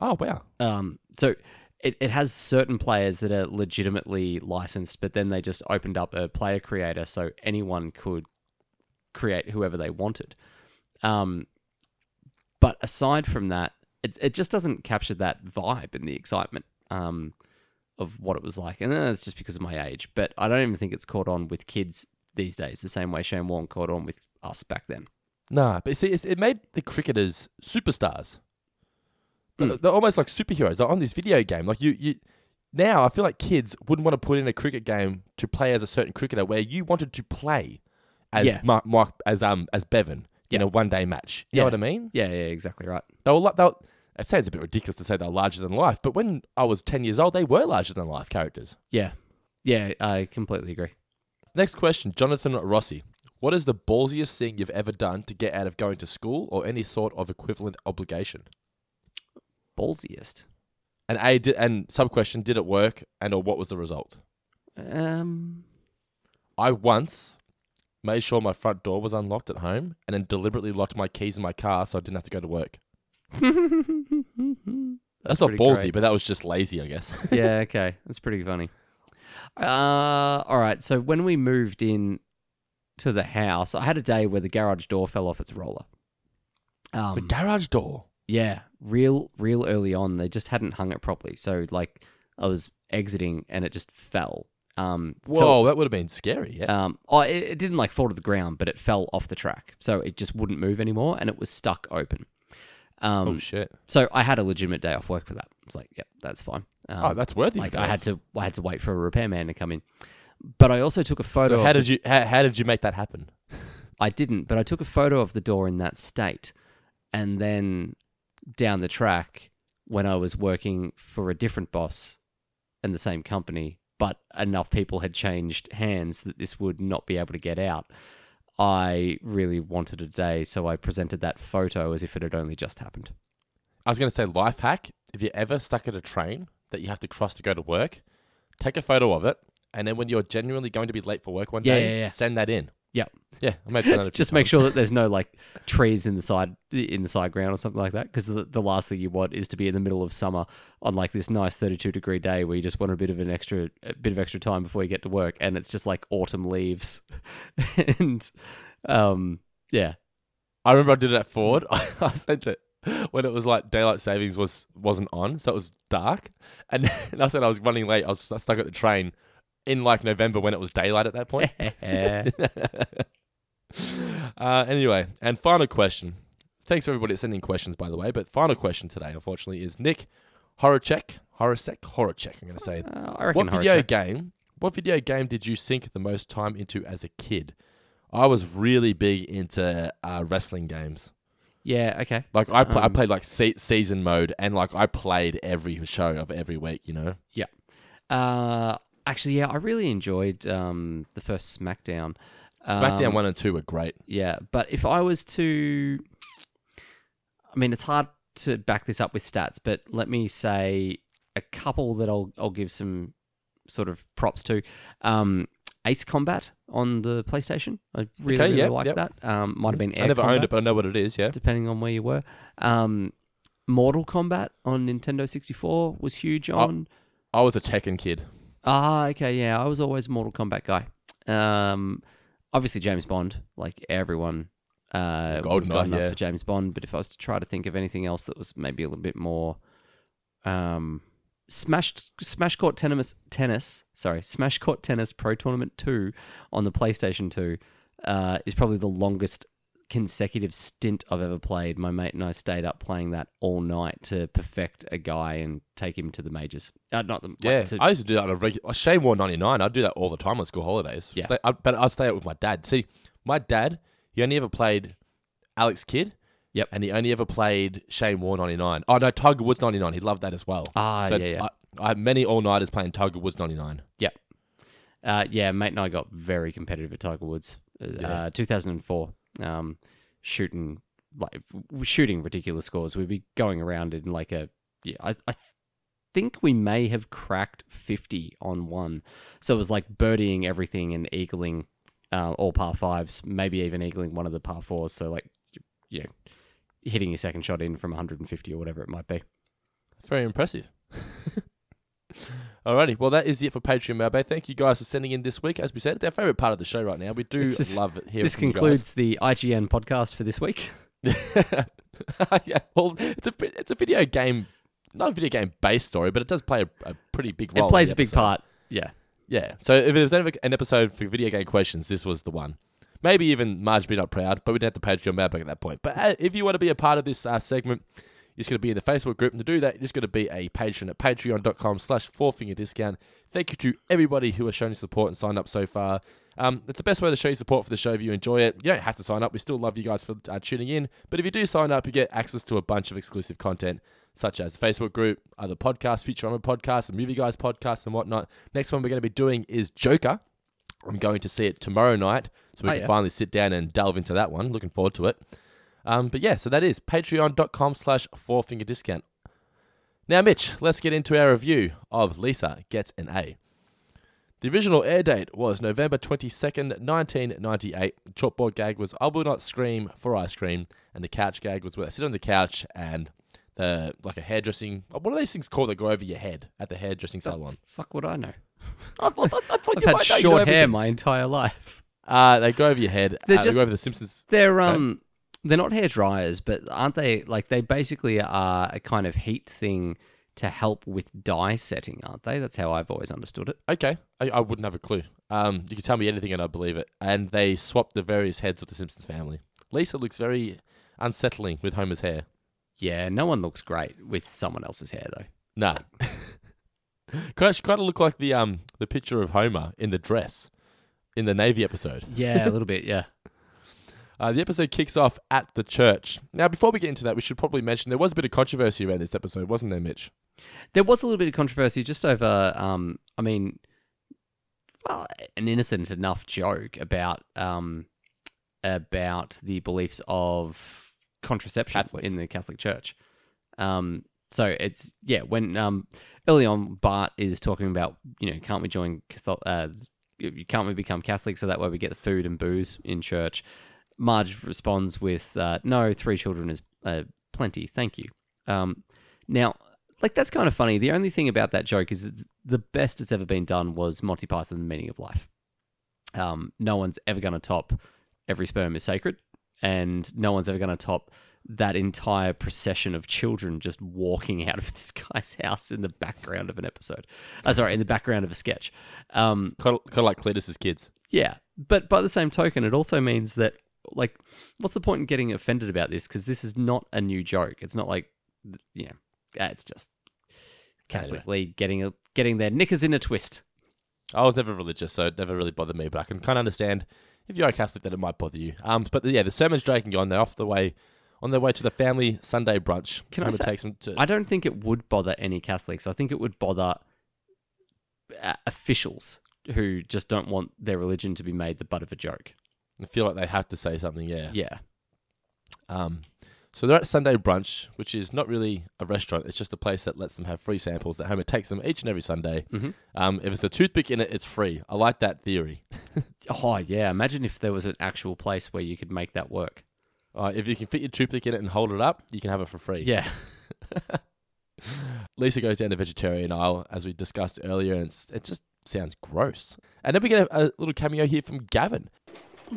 Oh wow. Um, so it, it has certain players that are legitimately licensed, but then they just opened up a player creator so anyone could create whoever they wanted. Um, but aside from that, it, it just doesn't capture that vibe and the excitement um, of what it was like. And that's just because of my age. But I don't even think it's caught on with kids these days the same way Shane Warne caught on with us back then. Nah, but see, it's, it made the cricketers superstars. They're, Mm. they're almost like superheroes. They're on this video game. Like you, you. Now I feel like kids wouldn't want to put in a cricket game to play as a certain cricketer where you wanted to play as Yeah. Mark, Mark as um as Bevan in a one day match. You Yeah. know what I mean? Yeah, yeah, exactly right. They were like they were, I'd say it's a bit ridiculous to say they're larger than life, but when I was ten years old, they were larger than life characters. Yeah. Yeah, I completely agree. Next question, Jonathan Rossi. What is the ballsiest thing you've ever done to get out of going to school or any sort of equivalent obligation? Ballsiest. And A did, and sub question, did it work and or what was the result? Um, I once made sure my front door was unlocked at home and then deliberately locked my keys in my car so I didn't have to go to work. That's, not ballsy, great. but that was just lazy, I guess. yeah, okay. That's pretty funny. Uh, all right. So when we moved in to the house, I had a day where the garage door fell off its roller. Um, the garage door. yeah, real, real early on, they just hadn't hung it properly. So like, I was exiting and it just fell. Um, Whoa, so- that would have been scary. Yeah. Um, oh, it, it didn't like fall to the ground, but it fell off the track, so it just wouldn't move anymore, and it was stuck open. Um, oh shit! so I had a legitimate day off work for that. I was like, yep, that's fine. Um, oh, that's worthy. like I had to I had to wait for a repairman to come in. But I also took a photo. So how did you how, how did you make that happen? I didn't, but I took a photo of the door in that state, and then down the track when I was working for a different boss in the same company, but enough people had changed hands that this would not be able to get out. I really wanted a day, so I presented that photo as if it had only just happened. I was going to say life hack. If you're ever stuck at a train that you have to cross to go to work, take a photo of it, and then when you're genuinely going to be late for work one Yeah, day, yeah, yeah. send that in. Yep. Yeah, I might that just make times. sure that there's no like trees in the side in the side ground or something like that because the, the last thing you want is to be in the middle of summer on like this nice 32 degree day where you just want a bit of an extra a bit of extra time before you get to work and it's just like autumn leaves and um yeah I remember I did it at Ford. I sent it when it was like daylight savings was wasn't on, so it was dark. And, and I said I was running late. I was stuck at the train in like November when it was daylight at that point. uh, anyway, and final question. Thanks everybody that's sending questions, by the way. But final question today, unfortunately, is Nick Horacek. Horacek? Horacek, I'm going to say. Uh, I reckon What video Horacek. game? What video game did you sink the most time into as a kid? I was really big into uh, wrestling games. yeah okay Like I, pl- I Um, played like se- season mode, and like I played every show of every week. You know, Yeah. uh actually yeah I really enjoyed um the first SmackDown SmackDown Um, one and two were great. Yeah, but if I was to, I mean, it's hard to back this up with stats, but let me say a couple that I'll I'll give some sort of props to. Um, Ace Combat on the PlayStation, I really, Okay, really yep, like yep. that. Um, might have been Air I never Combat, owned it, but I know what it is. Yeah, depending on where you were. Um, Mortal Kombat on Nintendo 64 was huge on. I was a Tekken kid. Ah, okay, yeah. I was always a Mortal Kombat guy. Um, obviously James Bond, like everyone. Uh, GoldenEye, gone nuts yeah. for James Bond. But if I was to try to think of anything else that was maybe a little bit more, um, Smash Smash Court Tennis Tennis, sorry, Smash Court Tennis Pro Tournament Two on the PlayStation Two, uh, is probably the longest consecutive stint I've ever played. My mate and I stayed up playing that all night to perfect a guy and take him to the majors. Uh, not the like, Yeah, to- I used to do that on a regular. Shane Warne ninety nine. I'd do that all the time on school holidays. Yeah. Stay, I, but I'd stay out with my dad. See, my dad, he only ever played Alex Kidd. Yep. And he only ever played Shane Warne ninety nine. Oh no, Tiger Woods ninety nine. He loved that as well. Ah, So yeah, yeah. I, I had many all nighters playing Tiger Woods ninety nine. Yep. Uh, yeah, mate and I got very competitive at Tiger Woods. Uh, Yeah. 2004, um, shooting like shooting ridiculous scores. We'd be going around in like a yeah. I, I think we may have cracked 50 on one. So it was like birdieing everything and eagling uh, all par fives, maybe even eagling one of the par fours. So like know, hitting your second shot in from 150 or whatever it might be. Very impressive. Alrighty, well that is it for Patreon Mailbag. Thank you guys for sending in this week. As we said, it's our favourite part of the show right now. We do is- love it here. This concludes the IGN podcast for this week. yeah, well, it's a it's a video game, not a video game based story, but it does play a, a pretty big role. It plays a big part. Yeah. Yeah. So if there's ever an episode for video game questions, this was the one. Maybe even Marge be not proud, but we didn't have the Patreon mailbag at that point. But uh, if you want to be a part of this uh, segment, just going to be in the Facebook group. And to do that, you're just going to be a patron at patreon.com slash fourfinger discount. Thank you to everybody who has shown support and signed up so far. Um, it's the best way to show your support for the show if you enjoy it. You don't have to sign up. We still love you guys for uh, tuning in. But if you do sign up, you get access to a bunch of exclusive content, such as Facebook group, other podcasts, Futurama podcasts, the Movie Guys podcast, and whatnot. Next one we're going to be doing is Joker. I'm going to see it tomorrow night, so we Oh, can yeah. finally sit down and delve into that one. Looking forward to it. Um, but yeah, so that is patreon.com slash four finger discount. Now, Mitch, let's get into our review of Lisa Gets an A. The original air date was November 22nd, 1998. The chalkboard gag was I will not scream for ice cream, and the couch gag was where I sit on the couch and the like a hairdressing. What are these things called that go over your head at the hairdressing salon? Fuck what I know? I thought, I thought I've you had might know, you know short hair my entire life. Uh, they go over your head. They're uh, just- they go over the Simpsons. They're um they're not hair dryers, but aren't they like they basically are a kind of heat thing to help with dye setting, aren't they? That's how I've always understood it. Okay, I, I wouldn't have a clue. Um, you can tell me anything and I believe it. And they swapped the various heads of the Simpsons family. Lisa looks very unsettling with Homer's hair. Yeah, no one looks great with someone else's hair though. Nah. kind of, kind of look like the um the picture of Homer in the dress in the Navy episode. Yeah, a little bit. Yeah. Uh, the episode kicks off at the church. Now, before we get into that, we should probably mention there was a bit of controversy around this episode, wasn't there, Mitch? There was a little bit of controversy just over, um, I mean, well, an innocent enough joke about um, about the beliefs of contraception Catholic. in the Catholic Church. Um, so it's yeah, when um, early on Bart is talking about you know can't we join Catholic, uh, can't we become Catholic so that way we get the food and booze in church. Marge responds with uh, no, three children is uh, plenty, thank you. Um, now like that's kind of funny. The only thing about that joke is it's the best it's ever been done was Monty Python: The Meaning of Life. Um, no one's ever going to top "Every Sperm Is Sacred," and no one's ever going to top that entire procession of children just walking out of this guy's house in the background of an episode. Uh, sorry, in the background of a sketch. Um, Kind of, kind of like Cletus's kids. yeah, but by the same token, it also means that like, what's the point in getting offended about this? Because this is not a new joke. It's not like, you know, yeah, it's just Catholic League getting a, getting their knickers in a twist. I was never religious, so it never really bothered me. But I can kind of understand if you're a Catholic that it might bother you. Um, but yeah, the sermon's dragging on. They're off the way, on their way to the family Sunday brunch. Can I say- to. I don't think it would bother any Catholics. I think it would bother uh, officials who just don't want their religion to be made the butt of a joke. I feel like they have to say something. Yeah. Yeah. Um, so they're at Sunday brunch, which is not really a restaurant. It's just a place that lets them have free samples that Homer takes them each and every Sunday. Mhm. Um, if it's a toothpick in it, it's free. I like that theory. Oh yeah. Imagine if there was an actual place where you could make that work. Uh, if you can fit your toothpick in it and hold it up, you can have it for free. Yeah. Lisa goes down the vegetarian aisle, as we discussed earlier, and it's, it just sounds gross. And then we get a, a little cameo here from Gavin.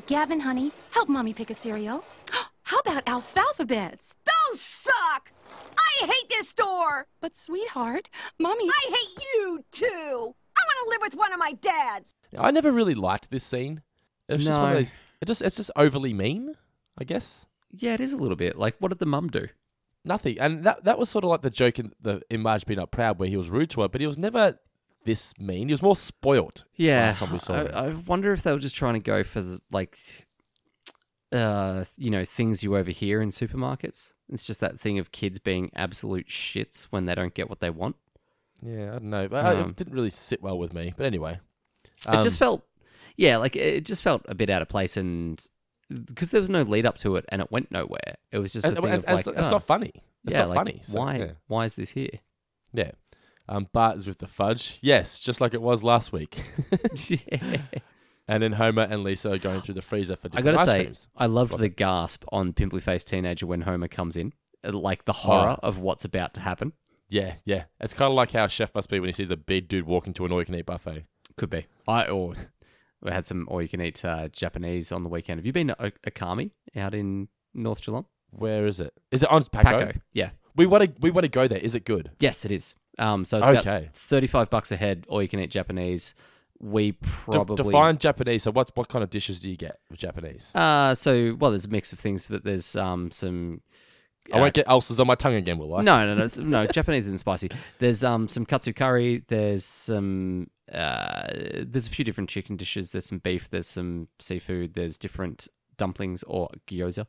Gavin, honey, help mommy pick a cereal. How about alfalfa beds? Those suck! I hate this store! But sweetheart, mommy. I hate you too! I want to live with one of my dads! Now, I never really liked this scene. It was just one of No. those. It just it's just overly mean, I guess. Yeah, it is a little bit. Like, what did the mum do? Nothing, and that that was sort of like the joke in the in Marge be not proud, where he was rude to her, but he was never this mean. He was more spoilt. Yeah, last time we saw him. I, I wonder if they were just trying to go for the, like, uh, you know, things you overhear in supermarkets. It's just that thing of kids being absolute shits when they don't get what they want. Yeah, I don't know, but uh, Um, it didn't really sit well with me. But anyway, it just Um, felt, yeah, like it just felt a bit out of place, and because there was no lead up to it, and it went nowhere. It was just a and- thing and- of like, it's, it's oh, not funny. It's yeah, not like, funny. so, why? yeah. Why is this here? Yeah. Um, Bart is with the fudge. Yes, just like it was last week. and then Homer and Lisa are going through the freezer for I different gotta ice say, creams. I loved the gasp on Pimply Faced Teenager when Homer comes in, Uh, like the horror of what's about to happen. Yeah, yeah. It's kind of like how a chef must be when he sees a big dude walking into an all-you-can-eat buffet. Could be. I or we had some or you can eat uh, Japanese on the weekend. Have you been to O- Okami out in North Geelong? Where is it? Is it on Pako? Yeah. We want to. We want to go there. Is it good? Yes, it is. Um, so it's Okay. about thirty-five bucks a head, or you can eat Japanese. We De- probably define Japanese. So, what's what kind of dishes do you get with Japanese? Uh, so well, there's a mix of things, but there's um some. I won't get ulcers on my tongue again, will I? No, no, no, no. Japanese isn't spicy. There's um some katsu curry. There's some uh there's a few different chicken dishes. There's some beef. There's some seafood. There's different dumplings or gyoza.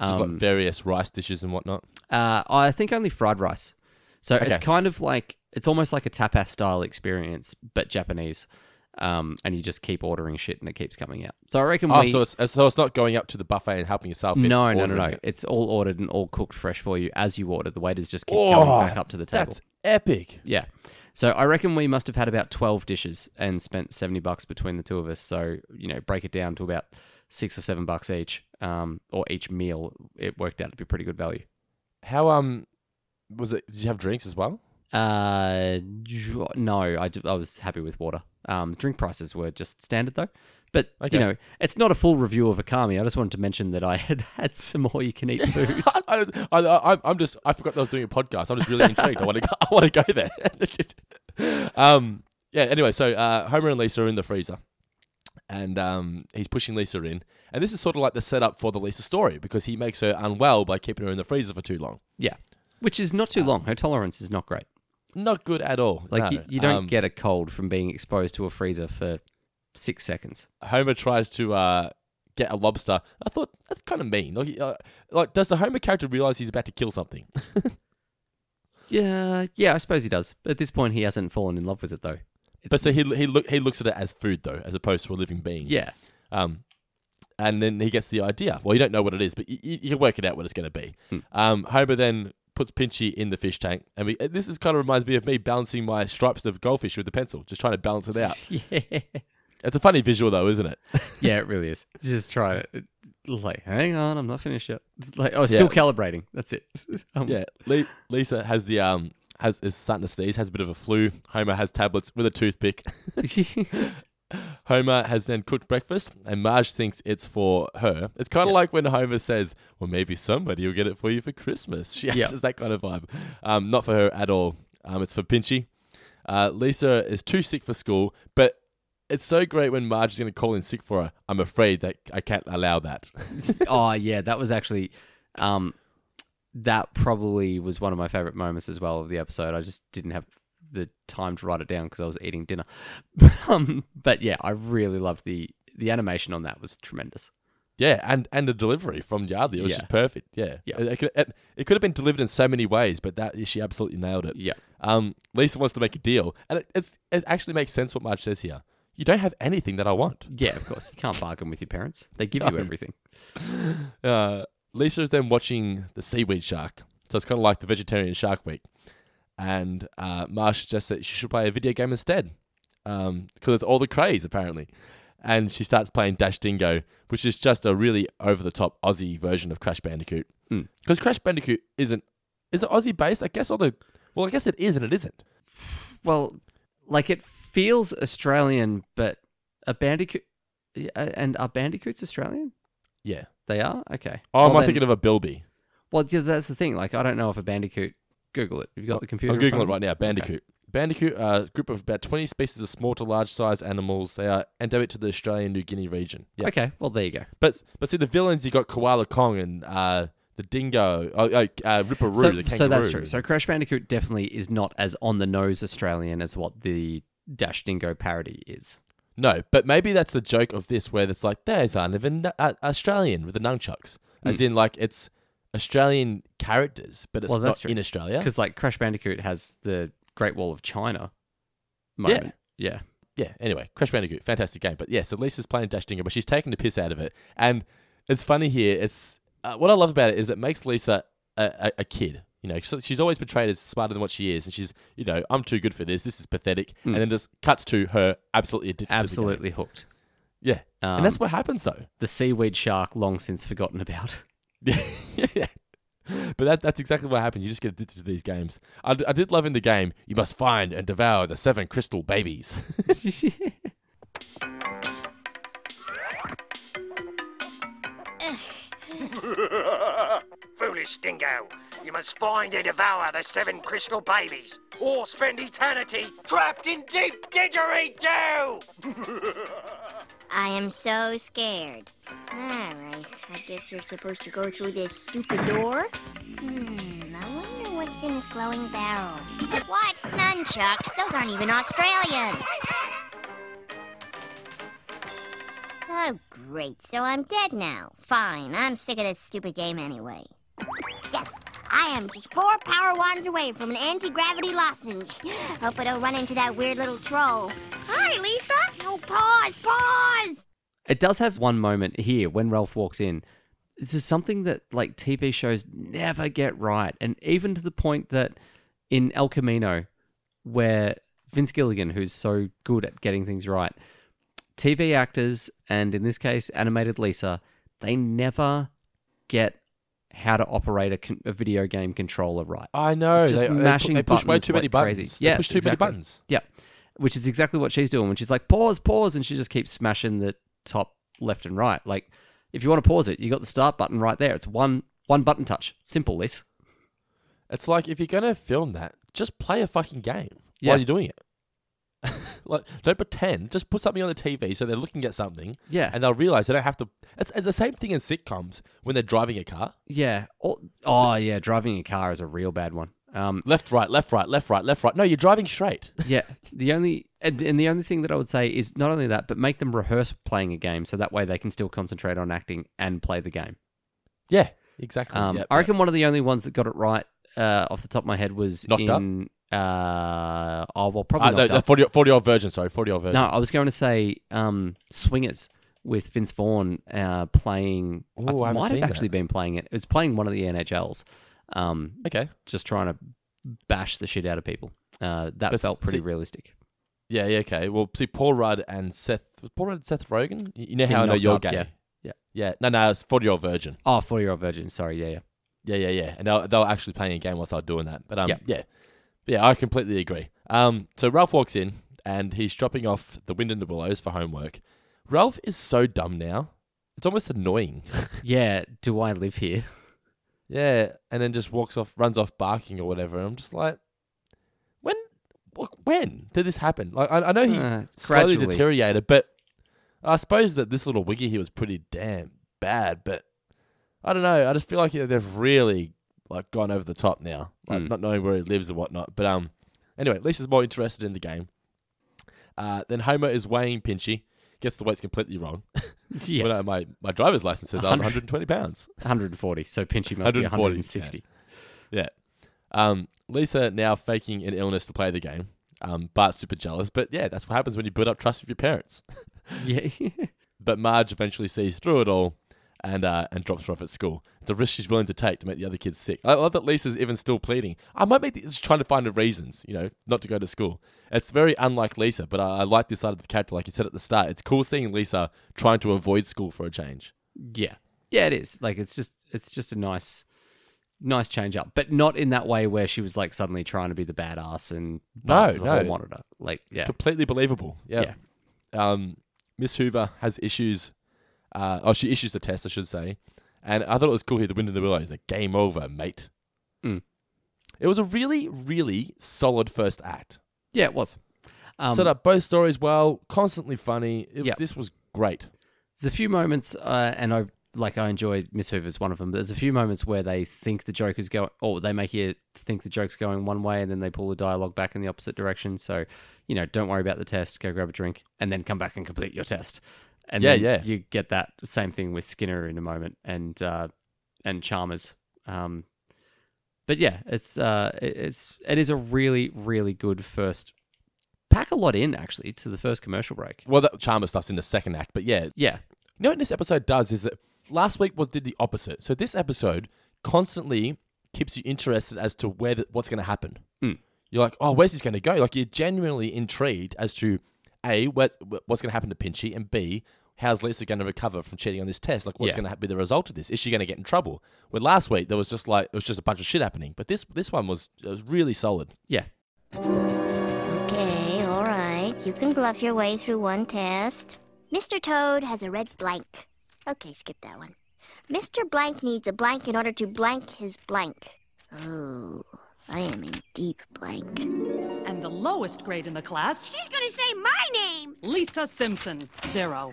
Just Um, like various rice dishes and whatnot. uh, I think only fried rice. So it's kind of like it's almost like a tapas style experience, but Japanese. Um, and you just keep ordering shit, and it keeps coming out. So I reckon Oh, we. so it's so it's not going up to the buffet and helping yourself. it's no, no, no, no. it. It's all ordered and all cooked fresh for you as you order. The waiters just keep Oh, going back up to the table. That's epic. Yeah. So I reckon we must have had about 12 dishes and spent 70 bucks between the two of us. So, you know, break it down to about six or seven bucks each, um, or each meal. It worked out to be pretty good value. How um was it? Did you have drinks as well? Uh, no, I was happy with water. Um, drink prices were just standard though. But, Okay. you know, it's not a full review of Okami. I just wanted to mention that I had had some more you can eat food. I, I, I, I'm- I'm just. I forgot that I was doing a podcast. I'm just really intrigued. I want to. Go, I want to go there. um. Yeah. Anyway, so uh, Homer and Lisa are in the freezer, and um, he's pushing Lisa in. And this is sort of like the setup for the Lisa story because he makes her unwell by keeping her in the freezer for too long. Yeah. Which is not too long. Her tolerance is not great. Not good at all. Like no. you, you don't Um, get a cold from being exposed to a freezer for six seconds. Homer tries to uh, get a lobster. I thought that's kind of mean. Like, uh, like, does the Homer character realize he's about to kill something? Yeah, yeah, I suppose he does. At this point, he hasn't fallen in love with it though. but so he he look he looks at it as food though, as opposed to a living being. Yeah, Um, and then he gets the idea. Well, you don't know what it is, but you, you you can work it out what it's going to be. Hmm. Um, Homer then puts Pinchy in the fish tank, and we, this is kind of reminds me of me balancing my stripes of goldfish with the pencil, just trying to balance it out. yeah, it's a funny visual though, isn't it? yeah. It really is. Just try it. Like, hang on, I'm not finished yet. Like, oh, still Yeah. calibrating. That's it. Um, yeah. Le- Lisa has the um has is starting to sneeze, has a bit of a flu. Homer has tablets with a toothpick. Homer has then cooked breakfast, and Marge thinks it's for her. It's kind of like when Homer says, "Well, maybe somebody will get it for you for Christmas." She Yeah. has that kind of vibe. Um, not for her at all. Um, it's for Pinchy. Uh, Lisa is too sick for school, but it's so great when Marge is going to call in sick for her. I'm afraid that I can't allow that. oh yeah, that was actually, um, that probably was one of my favorite moments as well of the episode. I just didn't have the time to write it down because I was eating dinner. um, but yeah, I really loved the the animation on that was tremendous. Yeah, and and the delivery from Yeardley it was Yeah. just perfect. Yeah, Yeah. It, it could, it, it could have been delivered in so many ways, but that she absolutely nailed it. Yeah. Um, Lisa wants to make a deal, and it, it's it actually makes sense what Marge says here. You don't have anything that I want. Yeah, of course. You can't bargain with your parents. They give you everything. Uh, Lisa is then watching the seaweed shark, so it's kind of like the vegetarian shark week. And uh, Marge suggests that she should play a video game instead, because it's all the craze apparently. And she starts playing Dash Dingo, which is just a really over the top Aussie version of Crash Bandicoot. Hmm. Because Crash Bandicoot isn't is it Aussie based? I guess all the well, I guess it is and it isn't. Well, like it feels Australian, but a bandicoot and are bandicoots Australian? Yeah. They are? Okay. Oh, Well, am I then- thinking of a Bilby? Well, yeah, that's the thing. Like, I don't know if a bandicoot. Google it. You've got the computer? I'm in front googling it of right now. Bandicoot. Bandicoot are a group of about 20 species of small to large size animals. They are endemic to the Australian New Guinea region. Yeah. Okay. Well, there you go. But but see the villains you got Koala Kong and uh, the dingo, oh, oh, uh, Ripperoo, So, the kangaroo. so that's true. So Crash Bandicoot definitely is not as on the nose Australian as what the Dash Dingo parody is. no, but maybe that's the joke of this, where it's like there's aren't even uh, Australian with the nunchucks, as in like it's Australian characters, but it's Hmm. Well, not that's true. in Australia. Because like Crash Bandicoot has the Great Wall of China. Moment. Yeah. Yeah. Anyway, Crash Bandicoot, fantastic game. But yeah, so Lisa's playing Dash Dingo, but she's taking the piss out of it, and it's funny here. It's uh, what I love about it is it makes Lisa a, a, a kid. You know, so she's always portrayed as smarter than what she is, and she's you know I'm too good for this. This is pathetic, and then just cuts to her absolutely addicted. to the game. Hmm. Absolutely hooked. Yeah, Um, and that's what happens though. The seaweed shark, long since forgotten about. Yeah. But that, that's exactly what happens. You just get addicted to these games. I, I did love in the game, you must find and devour the seven crystal babies. Foolish dingo. You must find and devour the seven crystal babies, or spend eternity trapped in deep didgeridoo! I am so scared. Alright, I guess you're supposed to go through this stupid door. Hmm, I wonder what's in this glowing barrel. What? Nunchucks? Those aren't even Australian. Oh, great. So I'm dead now. Fine. I'm sick of this stupid game anyway. I am just four power wands away from an anti-gravity lozenge. Hope I don't run into that weird little troll. Hi, Lisa. No, pause, pause. It does have one moment here when Ralph walks in. This is something that like TV shows never get right, and even to the point that in El Camino, where Vince Gilligan, who's so good at getting things right, TV actors and in this case animated Lisa, they never get how to operate a, con- a video game controller right. I know. It's just they, uh, they pu- mashing they push way buttons too many buttons. crazy. They Yes, push too exactly. many buttons. Yeah, which is exactly what she's doing when she's like pause, pause, and she just keeps smashing the top left and right. Like if you want to pause it, you got the start button right there. It's one one button touch. Simple, Liz. It's like if you're gonna film that, just play a fucking game Yeah. while you're doing it. Like don't pretend. Just put something on the TV so they're looking at something. Yeah. and they'll realize they don't have to. It's, it's the same thing in sitcoms when they're driving a car. Yeah. Oh, oh, yeah. Driving a car is a real bad one. Um, Left, right, left, right, left, right, left, right. No, you're driving straight. yeah. The only and, and the only thing that I would say is not only that, but make them rehearse playing a game so that way they can still concentrate on acting and play the game. yeah, exactly. Um, Yep, I yep. reckon one of the only ones that got it right uh, off the top of my head was Knocked Up? Uh, oh well, probably Uh, no, Up. 40, 40 old version. Sorry, forty old version. No, I was going to say um, Swingers with Vince Vaughn uh, playing. Ooh, I I might have actually that. been playing it. It was playing one of the NHLs. Um, Okay. just trying to bash the shit out of people. Uh, that But felt pretty see- realistic. Yeah, yeah, okay. Well, see, Paul Rudd and Seth. Was Paul Rudd and Seth Rogen? You know how I know you're Up, gay. yeah. Yeah. Yeah. No, no, it's forty old virgin. Oh, 40 year old virgin. Sorry. Yeah, yeah. Yeah, yeah, yeah. And they were, they were actually playing a game whilst I was doing that. But um, Yep. yeah, yeah, I completely agree. Um, so Ralph walks in and he's dropping off the Wind in the Willows for homework. Ralph is so dumb now; it's almost annoying. Yeah. Do I live here? yeah, and then just walks off, runs off barking or whatever. And I'm just like, when, wh- when did this happen? Like, I, I know he Uh, slowly gradually. deteriorated, but I suppose that this little wiggy here was pretty damn bad. But I don't know. I just feel like they've really like gone over the top now, like Mm. not knowing where he lives and whatnot. But um, anyway, Lisa's more interested in the game. Uh, then Homer is weighing Pinchy, gets the weights completely wrong. Yeah. Well, no, my my driver's license says I was 120 pounds. 140. So Pinchy must be 140, 160. Yeah. Um, Lisa now faking an illness to play the game. Um, Bart's super jealous, but yeah, that's what happens when you build up trust with your parents. Yeah. But Marge eventually sees through it all and uh, and drops her off at school. It's a risk she's willing to take to make the other kids sick. I love that Lisa's even still pleading. I might be just trying to find the reasons, you know, not to go to school. It's very unlike Lisa, but I, I like this side of the character. Like you said at the start, it's cool seeing Lisa trying to avoid school for a change. Yeah. Yeah, it is. Like it's just it's just a nice nice change up. But not in that way where she was like suddenly trying to be the badass and Bart's the no. hall monitor. Like yeah. Completely believable. Yeah. Um, Miss Hoover has issues. Uh, oh, she issues the test, I should say. And I thought it was cool here. The wind in the willow willows. Like game over, mate. Mm. It was a really, really solid first act. Yeah, it was. Um, Set up both stories well. Constantly funny. It, Yeah. This was great. There's a few moments, uh, and I like I enjoy Miss Hoover's one of them. But there's a few moments where they think the joke is going, or they make you think the joke's going one way, and then they pull the dialogue back in the opposite direction. So, you know, don't worry about the test. Go grab a drink, and then come back and complete your test. And Yeah, yeah. You get that same thing with Skinner in a moment, and uh, and Chalmers. Um, but yeah, it's uh, it's it is a really really good first. Pack a lot in actually to the first commercial break. Well, that Chalmers stuff's in the second act, but yeah. Yeah, You know what this episode does is that last week was did the opposite. So this episode constantly keeps you interested as to where the, what's going to happen. Mm. You're like, oh, where's this going to go? Like you're genuinely intrigued as to a what, what's going to happen to Pinchy, and b how's Lisa going to recover from cheating on this test? Like what's Yeah. going to be the result of this? Is she going to get in trouble? Where last week there was just like it was just a bunch of shit happening, but this this one was it was really solid. yeah. Okay, all right. You can bluff your way through one test. Mr. Toad has a red blank. Okay, skip that one. Mr. Blank needs a blank in order to blank his blank. Oh, I am in deep blank. And the lowest grade in the class, She's gonna say my name! Lisa Simpson, zero.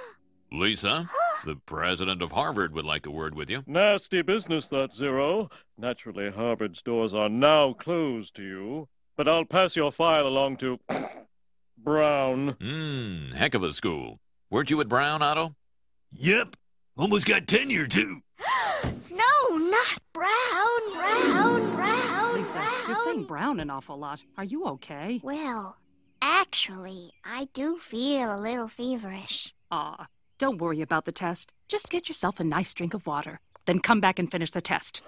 Lisa, the president of Harvard would like a word with you. Nasty business, that Zero. Naturally, Harvard's doors are now closed to you, but I'll pass your file along to Brown. Hmm, heck of a school. Weren't you at Brown, Otto? Yep. Almost got tenure, too. You're saying brown an awful lot. Are you okay? Well, actually, I do feel a little feverish. Aw, don't worry about the test. Just get yourself a nice drink of water. Then come back and finish the test.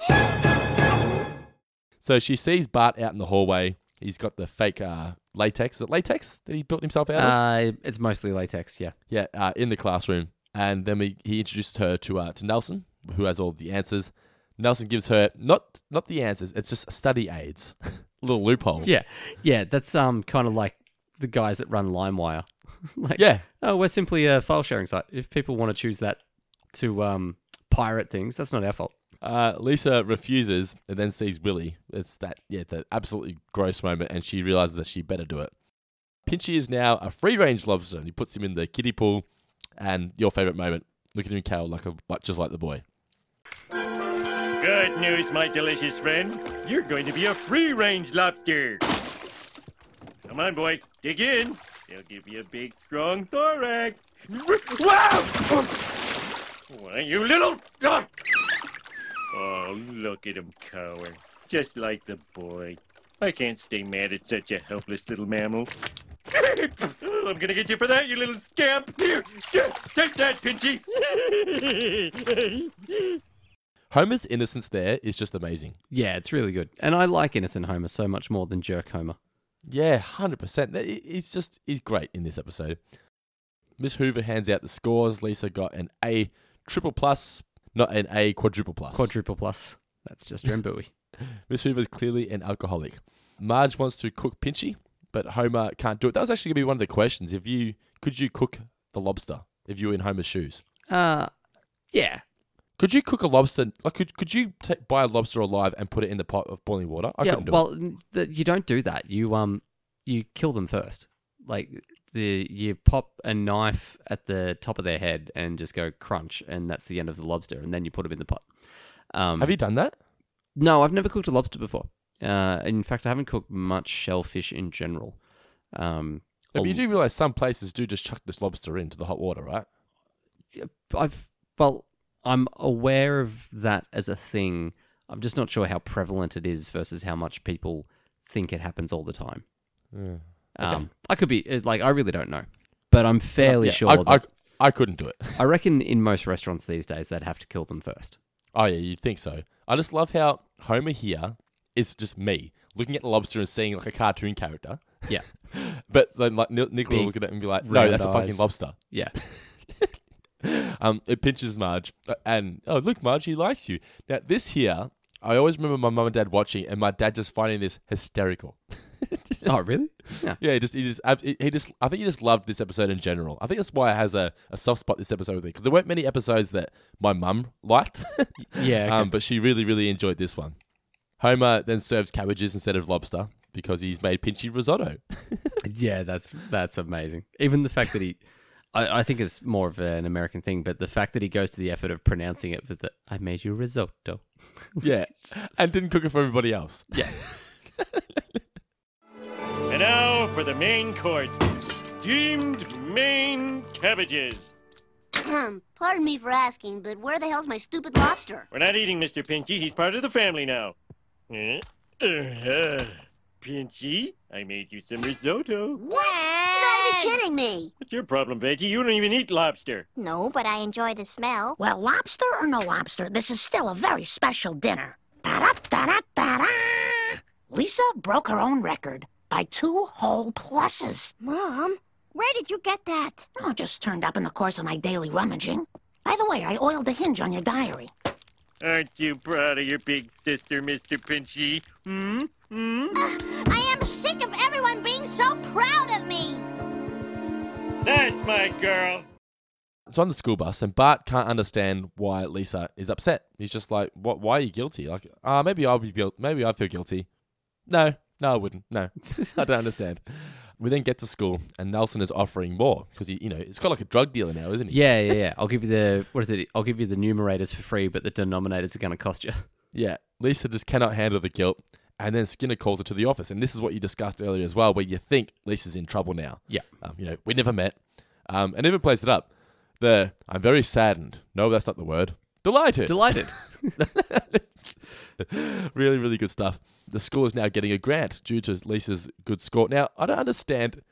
So she sees Bart out in the hallway. He's got the fake uh, latex. Is it latex that he built himself out of? Uh, it's mostly latex. Yeah. Yeah, uh, in the classroom, and then we, he introduces her to uh, to Nelson, who has all the answers. Nelson gives her not not the answers; it's just study aids. Little loophole. Yeah, yeah, that's um kind of like the guys that run LimeWire. like, Yeah. oh, we're simply a file sharing site. If people want to choose that to um pirate things, that's not our fault. Uh, Lisa refuses and then sees Willie. It's that yeah, the absolutely gross moment, and she realizes that she better do it. Pinchy is now a free range lobster, and he puts him in the kiddie pool. And your favorite moment, look at him, Carol, like a like just like the boy. Good news, my delicious friend. You're going to be a free-range lobster. Come on, boy. Dig in. They'll give you a big, strong thorax. Wow! Why, you little... Oh, look at him cowering. Just like the boy. I can't stay mad at such a helpless little mammal. I'm gonna get you for that, you little scamp. Here, here, take that, Pinchy. Homer's innocence there is just amazing. Yeah, it's really good. And I like Innocent Homer so much more than Jerk Homer. Yeah, hundred percent. It's just he's great in this episode. Miss Hoover hands out the scores. Lisa got an A triple plus, not an A quadruple plus. Quadruple plus. That's just Rembui. Miss Hoover's clearly an alcoholic. Marge wants to cook Pinchy, but Homer can't do it. That was actually going to be one of the questions. If you could you cook the lobster if you were in Homer's shoes? uh, yeah. Could you cook a lobster? Like, could could you ta buy a lobster alive and put it in the pot of boiling water? I yeah, couldn't do well, it. you don't do that. You um, you kill them first. Like the you pop a knife at the top of their head and just go crunch, and that's the end of the lobster, and then you put them in the pot. Um, Have you done that? No, I've never cooked a lobster before. Uh, in fact, I haven't cooked much shellfish in general. Um, But you do realize some places do just chuck this lobster into the hot water, right? I've well, I'm aware of that as a thing. I'm just not sure how prevalent it is versus how much people think it happens all the time. Yeah. Um, I could be like I really don't know, but I'm fairly Yeah, sure I, that I, I couldn't do it. I reckon in most restaurants these days they'd have to kill them first. Oh yeah, you'd think so. I just love how Homer here is just me looking at the lobster and seeing like a cartoon character. Yeah. but then like Ni- Nick will look at it and be like, "No, that's a fucking lobster." Yeah. um, it pinches Marge, uh, and oh look, Marge, he likes you. Now this here, I always remember my mum and dad watching, and my dad just finding this hysterical. oh really? Yeah. Yeah, he just he just he just I think he just loved this episode in general. I think that's why it has a, a soft spot this episode with me because there weren't many episodes that my mum liked. Yeah, okay. um, but she really really enjoyed this one. Homer then serves cabbages instead of lobster because he's made pinchy risotto. yeah, that's that's amazing. Even the fact that he, I, I think it's more of an American thing, but the fact that he goes to the effort of pronouncing it with the "I made you risotto." yeah, and didn't cook it for everybody else. Yeah. And now for the main course steamed Maine cabbages. Pardon me for asking, but where the hell's my stupid lobster? We're not eating Mr. Pinchy. He's part of the family now. Eh? Uh, Pinchy, I made you some risotto. What? Are you gotta be kidding me. What's your problem, Veggie? You don't even eat lobster. No, but I enjoy the smell. Well, lobster or no lobster, this is still a very special dinner. Ba-da-da-da-da-da. Lisa broke her own record by two whole pluses. Mom, where did you get that? Oh, it just turned up in the course of my daily rummaging. By the way, I oiled the hinge on your diary. Aren't you proud of your big sister, Mr. Pinchy? Hmm? Hmm? I am sick of everyone being so proud of me. That's my girl. It's on the school bus, and Bart can't understand why Lisa is upset. He's just like, "What? Why are you guilty? Like, ah, maybe I'll be guilty. Maybe I feel guilty. No, no, I wouldn't. No, I don't understand." We then get to school, and Nelson is offering more because he, you know, it's got like a drug dealer now, isn't he? Yeah, yeah, yeah. I'll give you the what is it? I'll give you the numerators for free, but the denominators are going to cost you. Yeah. Lisa just cannot handle the guilt, and then Skinner calls her to the office, and this is what you discussed earlier as well, where you think Lisa's in trouble now. Yeah. Um, you know, we never met, um, and even plays it up. The I'm very saddened. No, that's not the word. Delighted. Delighted. really, really good stuff. The school is now getting a grant due to Lisa's good score. Now, I don't understand.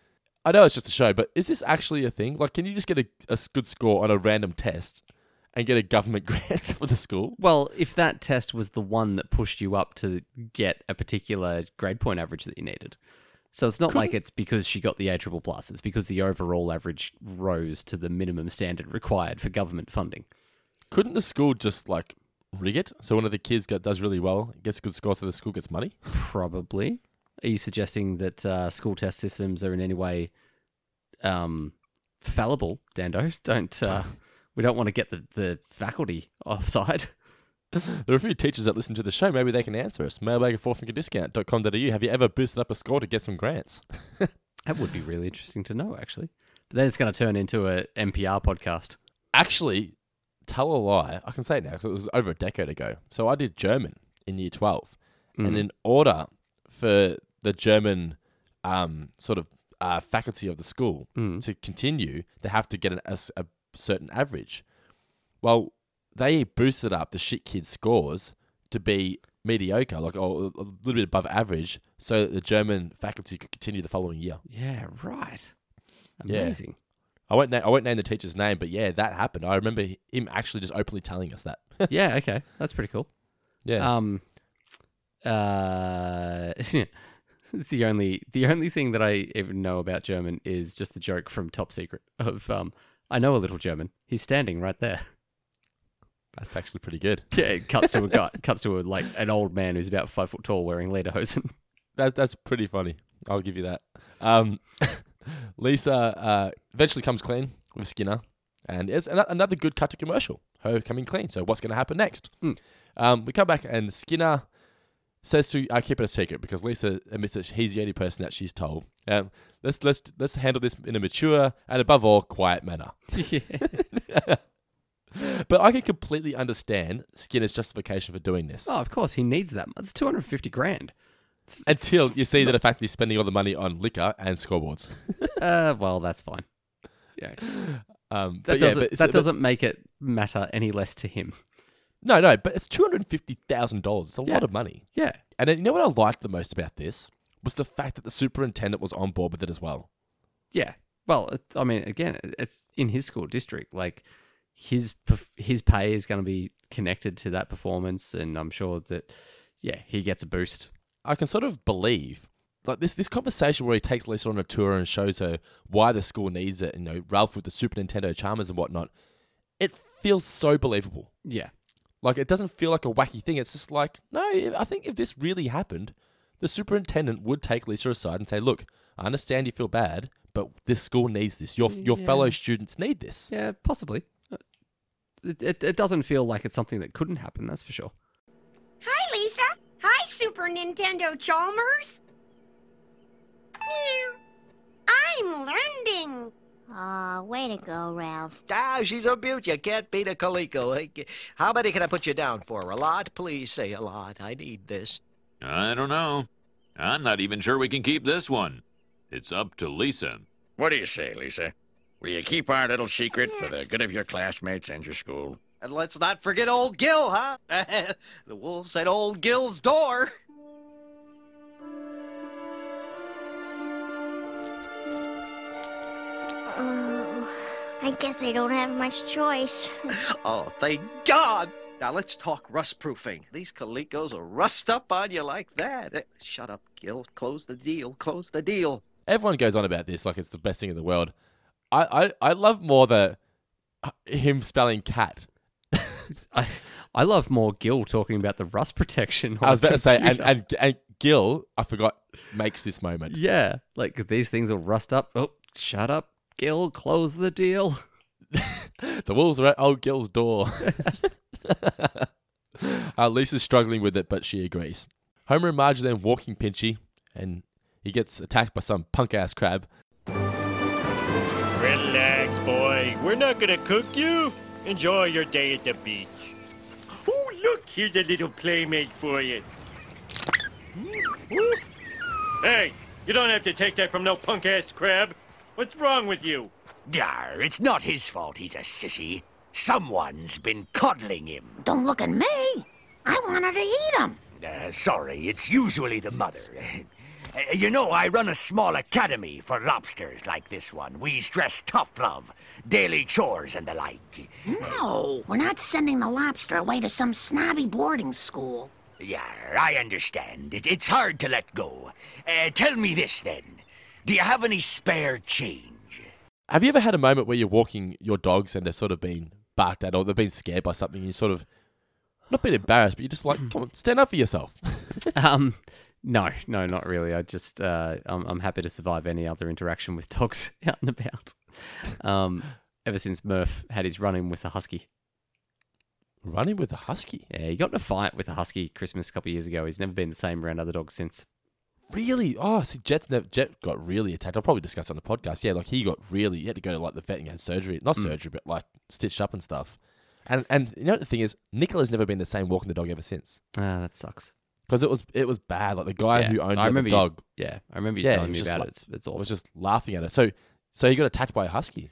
I know it's just a show, but is this actually a thing? Like, can you just get a good score on a random test and get a government grant for the school? Well, if that test was the one that pushed you up to get a particular grade point average that you needed. So it's not like it's because she got the A triple plus. It's because the overall average rose to the minimum standard required for government funding. Couldn't the school just like rig it so one of the kids got, does really well, gets a good score, so the school gets money? Probably. Are you suggesting that uh, school test systems are in any way um, fallible, Dando? Don't uh, we don't want to get the, the faculty offside. There are a few teachers that listen to the show. Maybe they can answer us. Mailbag at fourfingerdiscount.com.au. Have you ever boosted up a score to get some grants? That would be really interesting to know, actually. But then it's going to turn into a NPR podcast. Actually, tell a lie. I can say it now because it was over a decade ago. So I did German in year 12. And Mm. in order for the German um, sort of uh, faculty of the school Mm. to continue, they have to get an, a, a certain average. Well, they boosted up the shit kids' scores to be mediocre, like oh, a little bit above average, so that the German faculty could continue the following year. Yeah, right. Amazing. I won't. Na- I won't name the teacher's name, but yeah, that happened. I remember him actually just openly telling us that. Yeah, okay. That's pretty cool. yeah. Um, uh, the only the only thing that I even know about German is just the joke from Top Secret of um, I know a little German. He's standing right there. That's actually pretty good. Yeah, it cuts to a guy, cuts to a like an old man who's about five foot tall wearing lederhosen. That that's pretty funny. I'll give you that. Um, Lisa uh, eventually comes clean with Skinner, and it's an- another good cut to commercial. Her coming clean. So what's going to happen next? Hmm. Um, we come back and Skinner says to I keep it a secret because Lisa admits that he's the only person that she's told. Um, let's let's let's handle this in a mature and above all quiet manner. yeah. But I can completely understand Skinner's justification for doing this. Oh, of course he needs that. It's two hundred fifty grand. Until you see that the fact that he's spending all the money on liquor and scoreboards. uh, well, that's fine. Yeah, Um, that but yeah, doesn't but- that but- doesn't make it matter any less to him. No, no, but it's two hundred fifty thousand dollars. It's a Yeah. lot of money. Yeah, And then, you know what I liked the most about this was the fact that the superintendent was on board with it as well. Yeah. Well, it, I mean, again, it's in his school district. Like his his pay is going to be connected to that performance, and I'm sure that yeah, he gets a boost. I can sort of believe like this this conversation where he takes Lisa on a tour and shows her why the school needs it. You know, Ralph with the Super Nintendo Chalmers and whatnot. It feels so believable. Yeah. Like it doesn't feel like a wacky thing. It's just like no. I think if this really happened, the superintendent would take Lisa aside and say, "Look, I understand you feel bad, but this school needs this. Your your Yeah. fellow students need this." Yeah, possibly. It, it it doesn't feel like it's something that couldn't happen. That's for sure. Hi, Lisa. Hi, Super Nintendo Chalmers. Meow. I'm learning. Aw, way to go, Ralph. Ah, she's a beaut. You can't beat a Coleco. How many can I put you down for? A lot? Please say a lot. I need this. I don't know. I'm not even sure we can keep this one. It's up to Lisa. What do you say, Lisa? Will you keep our little secret for the good of your classmates and your school? And let's not forget old Gil, huh? the wolves at old Gil's door. Oh, I guess I don't have much choice. Oh, thank God. Now let's talk rust proofing. These Colecos will rust up on you like that. Eh, Shut up, Gil. Close the deal. Close the deal. Everyone goes on about this like it's the best thing in the world. I I, I love more the him spelling cat. I I love more Gil talking about the rust protection. I was on about to say, and, and and Gil, I forgot, makes this moment. yeah, like these things will rust up. Oh, shut up, Gil. Close the deal. The wolves are at old Gil's door. uh, Lisa's struggling with it, but she agrees. Homer and Marge are then walking Pinchy, and he gets attacked by some punk ass crab. Relax, boy. We're not gonna cook you. Enjoy your day at the beach. Oh, look, here's a little playmate for you. Hey, you don't have to take that from no punk ass crab. What's wrong with you? Yar, it's not his fault he's a sissy. Someone's been coddling him. Don't look at me. I wanted to eat him. Uh, sorry, it's usually the mother. Uh, you know, I run a small academy for lobsters like this one. We stress tough love, daily chores, and the like. No, we're not sending the lobster away to some snobby boarding school. Yeah, I understand. It, it's hard to let go. Uh, tell me this then. Do you have any spare change? Have you ever had a moment where you're walking your dogs and they're sort of being barked at or they've been scared by something and you sort of not been embarrassed, but you're just like, come on, stand up for yourself. Um, no, no, not really. I just uh, I'm, I'm happy to survive any other interaction with dogs out and about. Um, ever since Murph had his run-in with the husky. Running with a husky? Yeah, he got in a fight with a husky Christmas a couple of years ago. He's never been the same around other dogs since. really, oh, see, Jet's never, Jet got really attacked. I'll probably discuss it on the podcast. Yeah, like he got really, he had to go to like the vet and get surgery, not Mm. surgery, but like stitched up and stuff. And and you know the thing is, Nicola's never been the same walking the dog ever since. Ah, that sucks. Because it was it was bad. Like the guy Yeah, who owned I remember the you- dog. yeah, I remember you he telling me about like- it. It's- it's awful. Was just laughing at it. So so he got attacked by a husky.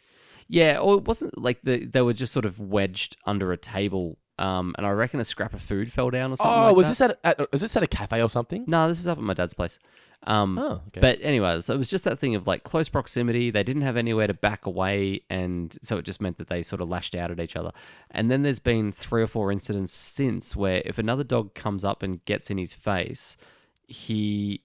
Yeah, or it wasn't like the, they were just sort of wedged under a table, um, and I reckon a scrap of food fell down or something. Oh, like was that. this at, at was this at a cafe or something? No, this is up at my dad's place. Um, Oh, okay. But anyway, so it was just that thing of like close proximity. They didn't have anywhere to back away, and so it just meant that they sort of lashed out at each other. And then there's been three or four incidents since where if another dog comes up and gets in his face, he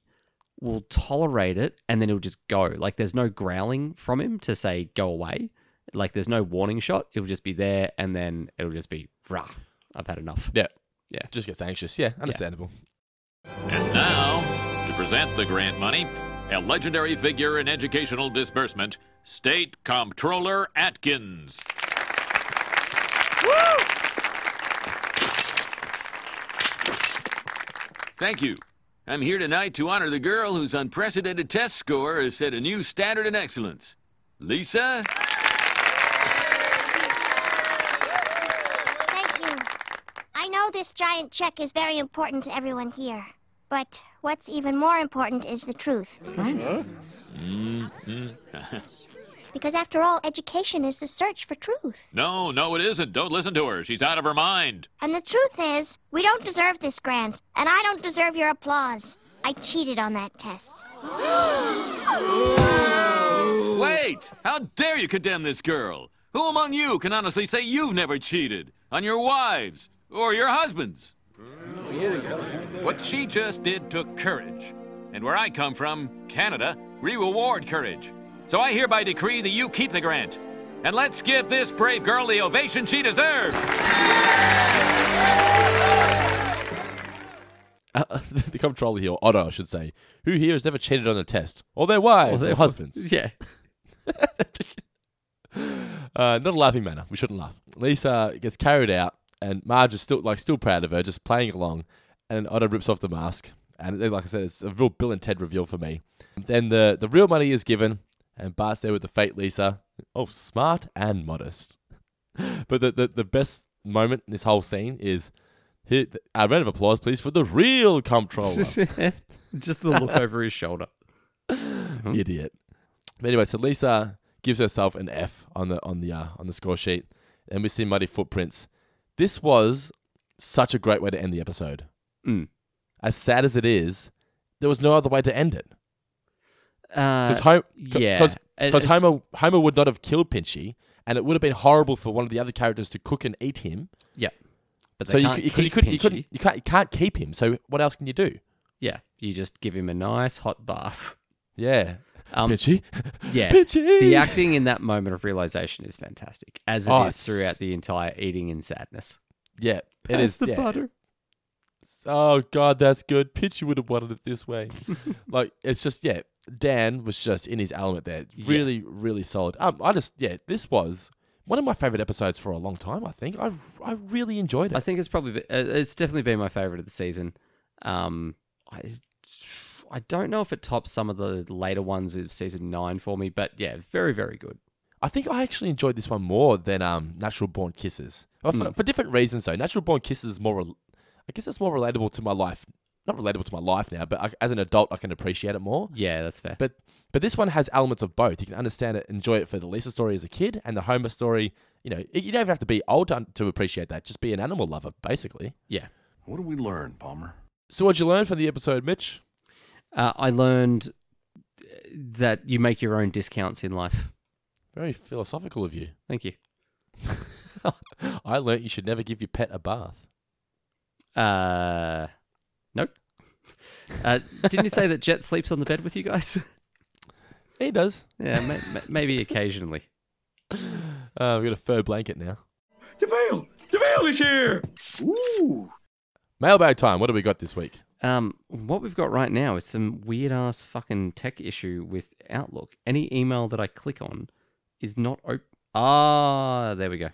will tolerate it and then he'll just go. Like there's no growling from him to say go away. Like there's no warning shot. It'll just be there and then it'll just be rah. I've had enough. Yeah. Yeah. Just gets anxious. Yeah, understandable. And now, to present the grant money, a legendary figure in educational disbursement, State Comptroller Atkins. Thank you. I'm here tonight to honor the girl whose unprecedented test score has set a new standard in excellence. Lisa? Thank you. I know this giant check is very important to everyone here. But what's even more important is the truth. Mm-hmm. Because after all, education is the search for truth. no, no, it isn't. Don't listen to her. She's out of her mind. And the truth is, we don't deserve this grant, and I don't deserve your applause. I cheated on that test. Wait! How dare you condemn this girl? Who among you can honestly say you've never cheated on your wives or your husbands? What she just did took courage. And where I come from, Canada, we reward courage. So I hereby decree that you keep the grant. And let's give this brave girl the ovation she deserves. Uh, the comptroller here, or Otto, I should say, who here has never cheated on a test, or their wives, Or or, their- husbands. Yeah. Uh, not a laughing manner. We shouldn't laugh. Lisa gets carried out, and Marge is still like still proud of her, just playing along. And Otto rips off the mask, and like I said, it's a real Bill and Ted reveal for me. Then the the real money is given, and Bart's there with the fake Lisa. Oh, smart and modest. But the the, the best moment in this whole scene is here. A round of applause, please, for the real comptroller. just the look over his shoulder. Idiot. But anyway, so Lisa gives herself an F on the on the uh, on the score sheet, and we see muddy footprints. This was such a great way to end the episode. Mm. As sad as it is, there was no other way to end it. Uh, Because yeah. because because Homer Homer would not have killed Pinchy, and it would have been horrible for one of the other characters to cook and eat him. Yeah. But so they you, can't you, could- you couldn't you you can't you can't keep him. So what else can you do? Yeah, you just give him a nice hot bath. Yeah. Um, Pinchy. Yeah. Pinchy. The acting in that moment of realization is fantastic, as it is Oh, it's- throughout the entire eating in sadness. Yeah, it is. the yeah. butter. Oh God, that's good. Pinchy would have wanted it this way. like it's just yeah. Dan was just in his element there. Really, really solid. Um, I just yeah, this was one of my favorite episodes for a long time. I think I I really enjoyed it. I think it's probably be- uh, it's definitely been my favorite of the season. Um, I I don't know if it tops some of the later ones of season nine for me, but yeah, very very good. I think I actually enjoyed this one more than um Natural Born Kisses. Well, For, Mm. for different reasons though. Natural Born Kisses is more. rel- I guess it's more relatable to my life. Not relatable to my life now, but I, as an adult, I can appreciate it more. Yeah, that's fair. But but this one has elements of both. You can understand it, enjoy it for the Lisa story as a kid, and the Homer story. You know, you don't even have to be old to, to appreciate that. Just be an animal lover, basically. Yeah. What did we learn, Palmer? So, what'd you learn from the episode, Mitch? Uh, I learned that you make your own discounts in life. Very philosophical of you. Thank you. I learnt you should never give your pet a bath. Uh, nope. Uh, didn't you say that Jet sleeps on the bed with you guys? He does. Yeah, ma- ma- maybe occasionally. Uh, we've got a fur blanket now. Jamil! Jamil is here! Ooh. Mailbag time. What do we got this week? Um, what we've got right now is some weird ass fucking tech issue with Outlook. Any email that I click on is not open. Ah, there we go.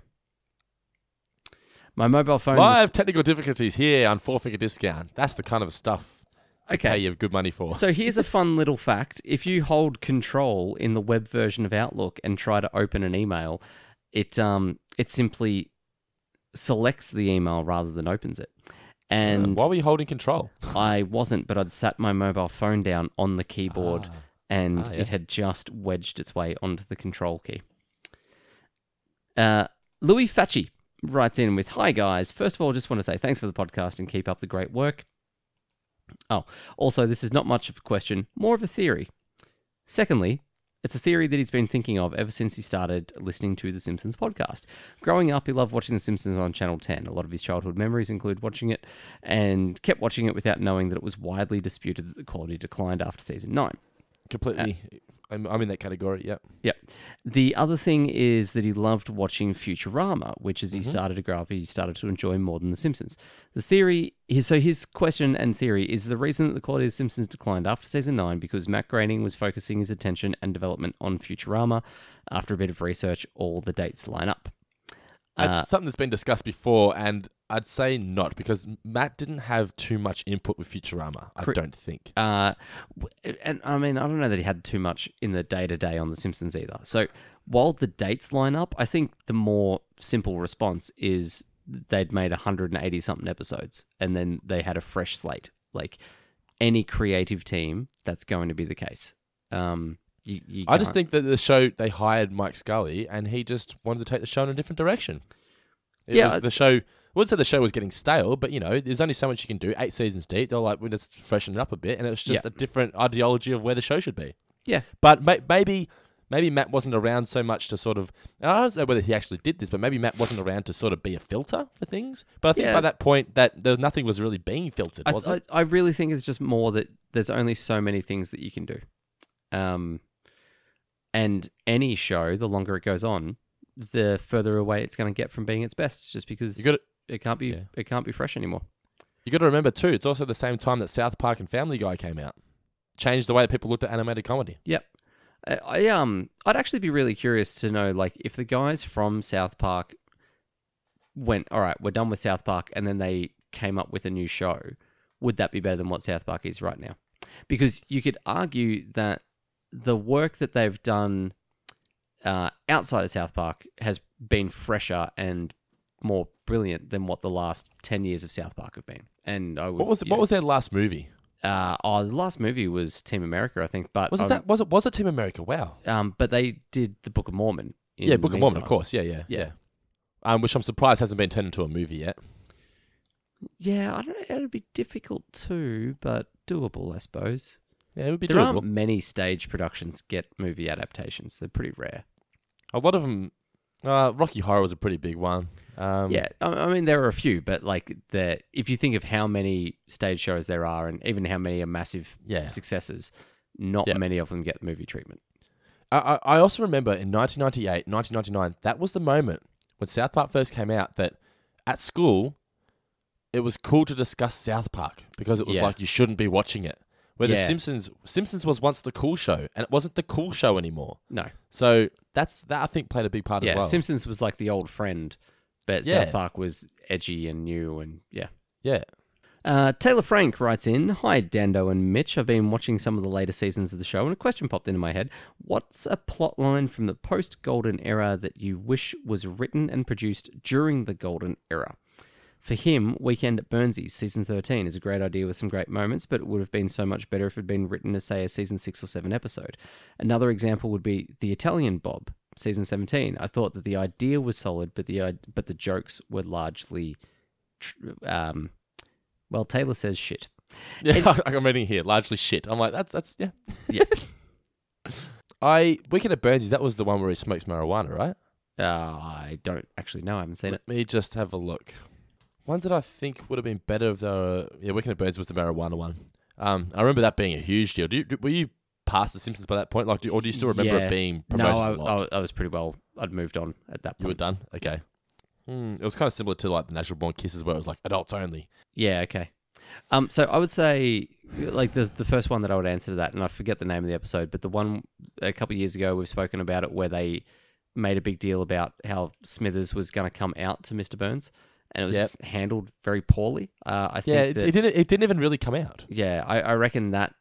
My mobile phone. Live was- technical difficulties here on Four Finger Discount. That's the kind of stuff Okay. pay you good money for. So here's a fun little fact. If you hold control in the web version of Outlook and try to open an email, it um it simply selects the email rather than opens it. And why were you holding control? I wasn't, but I'd sat my mobile phone down on the keyboard and Ah, yeah. it had just wedged its way onto the control key. Uh, Louis Facci writes in with Hi, guys. First of all, just want to say thanks for the podcast and keep up the great work. Oh, also, this is not much of a question, more of a theory. Secondly, it's a theory that he's been thinking of ever since he started listening to the Simpsons podcast. Growing up, he loved watching The Simpsons on Channel 10. A lot of his childhood memories include watching it and kept watching it without knowing that it was widely disputed that the quality declined after season 9. Completely. I'm, I'm in that category. Yep. Yep. The other thing is that he loved watching Futurama, which as he Mhm. started to grow up, he started to enjoy more than The Simpsons. The theory is so his question and theory is the reason that the quality of The Simpsons declined after season nine because Matt Groening was focusing his attention and development on Futurama. After a bit of research, all the dates line up. It's Uh, something that's been discussed before, and I'd say not because Matt didn't have too much input with Futurama. I don't think. Uh, and I mean, I don't know that he had too much in the day to day on The Simpsons either. So while the dates line up, I think the more simple response is they'd made 180 something episodes and then they had a fresh slate. Like any creative team, that's going to be the case. Um, you, you I just think that the show they hired Mike Scully, and he just wanted to take the show in a different direction. It Yeah, was the show. Wouldn't say the show was getting stale, but you know, there's only so much you can do. Eight seasons deep, they're like, well, let's freshen it up a bit, and it was just Yeah. a different ideology of where the show should be. Yeah. but may- maybe. Maybe Matt wasn't around so much to sort of. And I don't know whether he actually did this, but maybe Matt wasn't around to sort of be a filter for things. But I think Yeah. by that point, that there was nothing was really being filtered, I, was I, it? I really think it's just more that there's only so many things that you can do. Um, and any show, the longer it goes on, the further away it's going to get from being its best, just because You gotta- it can't be Yeah. it can't be fresh anymore. You got to remember too, it's also the same time that South Park and Family Guy came out. Changed the way that people looked at animated comedy. Yep. I, I um I'd actually be really curious to know like if the guys from South Park went all right, we're done with South Park and then they came up with a new show, would that be better than what South Park is right now? Because you could argue that the work that they've done uh, outside of South Park has been fresher and more brilliant than what the last 10 years of South Park have been. And I would, What was what know- was their last movie? uh, oh, the last movie was Team America, I think. But Was it um, that? Was it was it Team America? Wow. Um, but they did the Book of Mormon. in yeah, the Book of Mormon, of course. Yeah, yeah, Yeah. yeah. Um, which I'm surprised hasn't been turned into a movie yet. Yeah, I don't know. It'd be difficult too, but doable, I suppose. Yeah, it would be there doable. aren't many stage productions get movie adaptations. They're pretty rare. A lot of them. Uh, Rocky Horror was a pretty big one. Um, yeah, I, I mean there are a few, but like the if you think of how many stage shows there are, and even how many are massive Yeah. successes, not Yeah. many of them get movie treatment. I, I I also remember in 1998, 1999, that was the moment when South Park first came out that at school it was cool to discuss South Park because it was Yeah. like you shouldn't be watching it. Where the Yeah. Simpsons Simpsons was once the cool show and it wasn't the cool show anymore. No. So that's that I think played a big part yeah, as well. Simpsons was like the old friend, but Yeah. South Park was edgy and new, and yeah. yeah. Uh, Taylor Frank writes in Hi, Dando and Mitch. I've been watching some of the later seasons of the show, and a question popped into my head. What's a plot line from the post Golden era that you wish was written and produced during the Golden era? For him, Weekend at Burnsies, season 13, is a great idea with some great moments, but it would have been so much better if it had been written as, say, a season 6 or 7 episode. Another example would be The Italian Bob, season 17. I thought that the idea was solid, but the, but the jokes were largely. Tr- um, well, Taylor says shit. Yeah, I'm reading here largely shit. I'm like that's that's yeah. Yeah. I Weekend at Burnsies, that was the one where he smokes marijuana, right? Uh, I don't actually know. I haven't seen it. Let me just have a look. Ones that I think would have been better if they were yeah, Weekend at Birds was the marijuana one. Um, I remember that being a huge deal. Do you, were you past The Simpsons by that point, like, do, or do you still remember Yeah. it being No, promoted I, a lot? I, I was pretty well. I'd moved on at that point. you were done. Okay. Hmm, it was kind of similar to like the Natural Born Kisses, where it was like adults only. Yeah, okay. Um, so I would say, like the the first one that I would answer to that, and I forget the name of the episode, but the one a couple of years ago we've spoken about it where they made a big deal about how Smithers was going to come out to Mr. Burns, and it was Yep. handled very poorly. Uh, I think Yeah, it, that, it didn't. It didn't even really come out. Yeah, I, I reckon that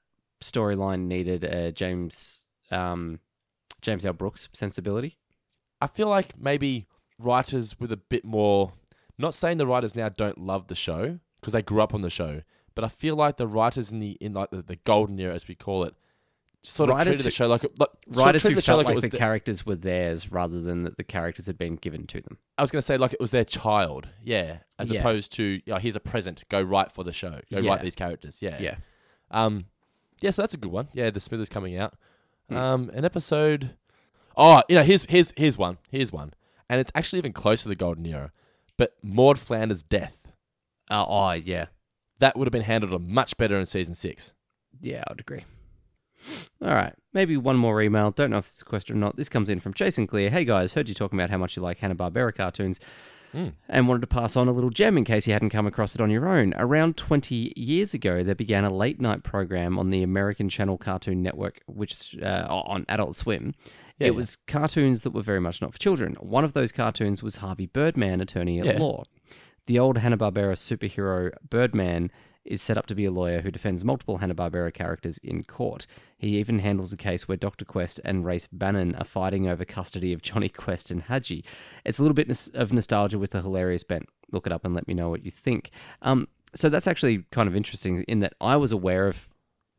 storyline needed a James um, James L. Brooks sensibility. I feel like maybe writers with a bit more. Not saying the writers now don't love the show because they grew up on the show, but I feel like the writers in the in like the, the golden era, as we call it, sort of Writers treated the show like, like Writers who felt like, it was the characters were theirs rather than that the characters had been given to them. I was going to say like it was their child, yeah, as Yeah. opposed to yeah, here's a present, go write for the show, go Yeah. write these characters, yeah, Yeah. um, yeah. So that's a good one. Yeah, the Smithers coming out. Hmm. Um, an episode. Oh, you know, here's here's here's one. Here's one, and it's actually even closer to the golden era. But Maud Flanders' death. Uh, oh, yeah. That would have been handled much better in season six. Yeah, I'd agree. All right, maybe one more email. Don't know if this is a question or not. This comes in from Jason Clear. Hey guys, heard you talking about how much you like Hanna Barbera cartoons, Mm. and wanted to pass on a little gem in case you hadn't come across it on your own. Around 20 years ago, there began a late night program on the American Channel Cartoon Network, which uh, on Adult Swim. Yeah, it yeah. was cartoons that were very much not for children. One of those cartoons was Harvey Birdman, attorney at Yeah. law. The old Hanna-Barbera superhero Birdman is set up to be a lawyer who defends multiple Hanna-Barbera characters in court. He even handles a case where Dr. Quest and Race Bannon are fighting over custody of Johnny Quest and Hadji. It's a little bit of nostalgia with a hilarious bent. Look it up and let me know what you think. Um, so that's actually kind of interesting in that I was aware of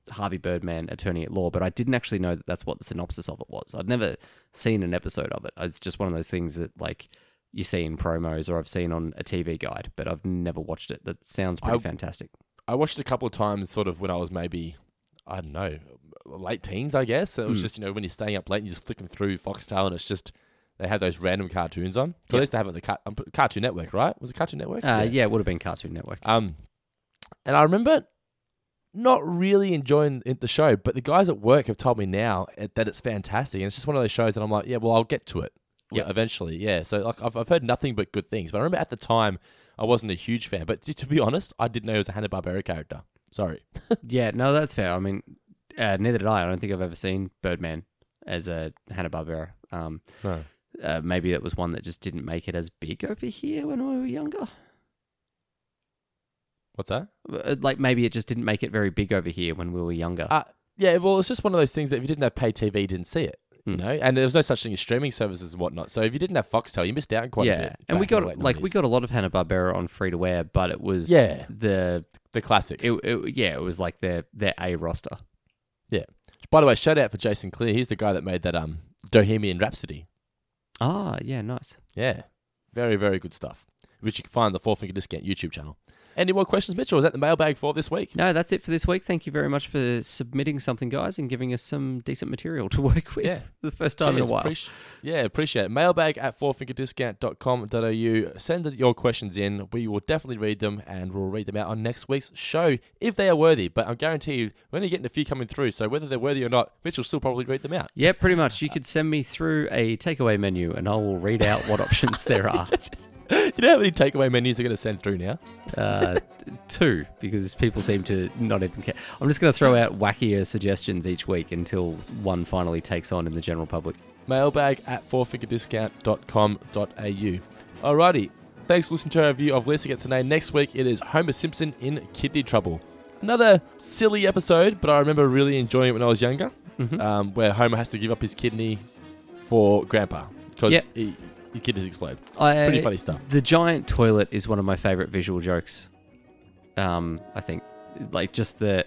Harvey Birdman, attorney at law, but I didn't actually know that that's what the synopsis of it was. I'd never seen an episode of it. It's just one of those things that like you see in promos or I've seen on a TV guide, but I've never watched it. That sounds pretty I- fantastic. I watched it a couple of times, sort of when I was maybe, I don't know, late teens, I guess. It was Mm. just you know when you're staying up late and you're just flicking through Foxtel, and it's just they have those random cartoons on. Because Yep. they used to have it the Car- um, Cartoon Network, right? Was it Cartoon Network? Uh, yeah. it would have been Cartoon Network. Um, and I remember not really enjoying the show, but the guys at work have told me now eh, that it's fantastic, and it's just one of those shows that I'm like, yeah, well, I'll get to it Yep. eventually. Yeah, so like I've, I've heard nothing but good things, but I remember at the time I wasn't a huge fan. But to, to be honest, I didn't know he was a Hanna Barbera character. Sorry. yeah, no, that's fair. I mean, uh, neither did I. I don't think I've ever seen Birdman as a Hanna Barbera. Um, No. uh, maybe it was one that just didn't make it as big over here when we were younger. What's that? Uh, Like maybe it just didn't make it very big over here when we were younger. Uh, yeah, well, it's just one of those things that if you didn't have pay TV, you didn't see it. You Hmm. know, and there was no such thing as streaming services and whatnot. So if you didn't have Foxtel, you missed out quite yeah, a bit. and we back in the got like we got a lot of Hanna Barbera on free to air, but it was Yeah. the the classics. It, it, yeah, it was like their their A roster. Yeah. By the way, shout out for Jason Clear. He's the guy that made that um Bohemian Rhapsody. Ah, yeah, nice. Yeah. Very, very good stuff. Which you can find the Four Finger Discount YouTube channel. Any more questions, Mitchell? Is that the mailbag for this week? No, that's it for this week. Thank you very much for submitting something, guys, and giving us some decent material to work with Yeah. the first time Cheers. in a while. Appreci- yeah, appreciate it. Mailbag at fourfingerdiscount.com.au. Send your questions in. We will definitely read them and we'll read them out on next week's show if they are worthy. But I guarantee you, we're only getting a few coming through. So whether they're worthy or not, Mitchell will still probably read them out. Yeah, pretty much. You could send me through a takeaway menu, and I will read out what options there are. you know how many takeaway menus are going to send through now? Uh, two, because people seem to not even care. I'm just going to throw out wackier suggestions each week until one finally takes on in the general public. Mailbag at fourfingerdiscount.com.au. Alrighty. Thanks for listening to our review of Lisa Gets an A. Next week it is Homer Simpson in Kidney Trouble. Another silly episode, but I remember really enjoying it when I was younger, Mhm. um, where Homer has to give up his kidney for Grandpa because Yep. he, his kidneys explode. I- Pretty funny stuff. The giant toilet is one of my favorite visual jokes. Um, I think, like just the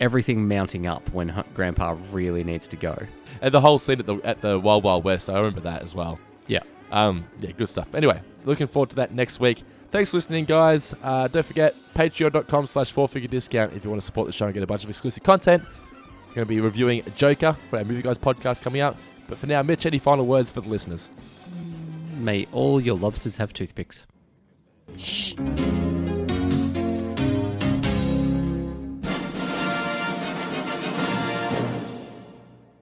everything mounting up when Grandpa really needs to go. And the whole scene at the at the Wild Wild West, I remember that as well. Yeah. Um, yeah, good stuff. Anyway, looking forward to that next week. Thanks for listening, guys. Uh, don't forget, patreon.com slash four finger discount if you want to support the show and get a bunch of exclusive content. We're going to be reviewing Joker for our Movie Guys podcast coming out. But for now, Mitch, any final words for the listeners? May all your lobsters have toothpicks. Shh.